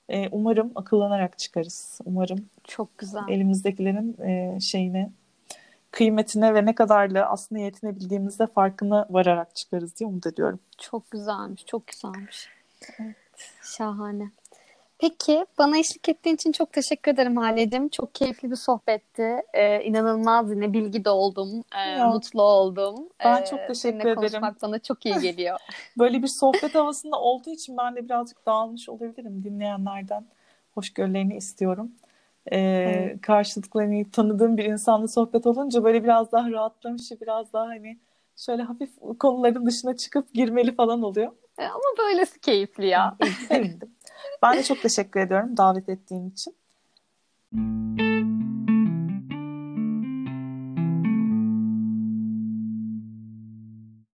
Ee, umarım akıllanarak çıkarız. Umarım çok güzel. Elimizdekilerin e, şeyine kıymetine ve ne kadarla aslında yetinebildiğimizde farkına vararak çıkarız diye umut ediyorum. Çok güzelmiş, çok güzelmiş. Evet. Şahane. Peki bana eşlik ettiğin için çok teşekkür ederim Hale'cim. Çok keyifli bir sohbetti. Ee, inanılmaz yine bilgi de oldum. Ee, mutlu oldum. Ben ee, çok teşekkür seninle ederim. konuşmak bana çok iyi geliyor. Böyle bir sohbet havasında olduğu için ben de birazcık dağılmış olabilirim. Dinleyenlerden hoşgörülerini istiyorum e, evet. karşılıklı hani tanıdığım bir insanla sohbet olunca böyle biraz daha rahatlamış, biraz daha hani şöyle hafif konuların dışına çıkıp girmeli falan oluyor. E, ama böylesi keyifli ya. Sevindim. ben de çok teşekkür ediyorum davet ettiğin için.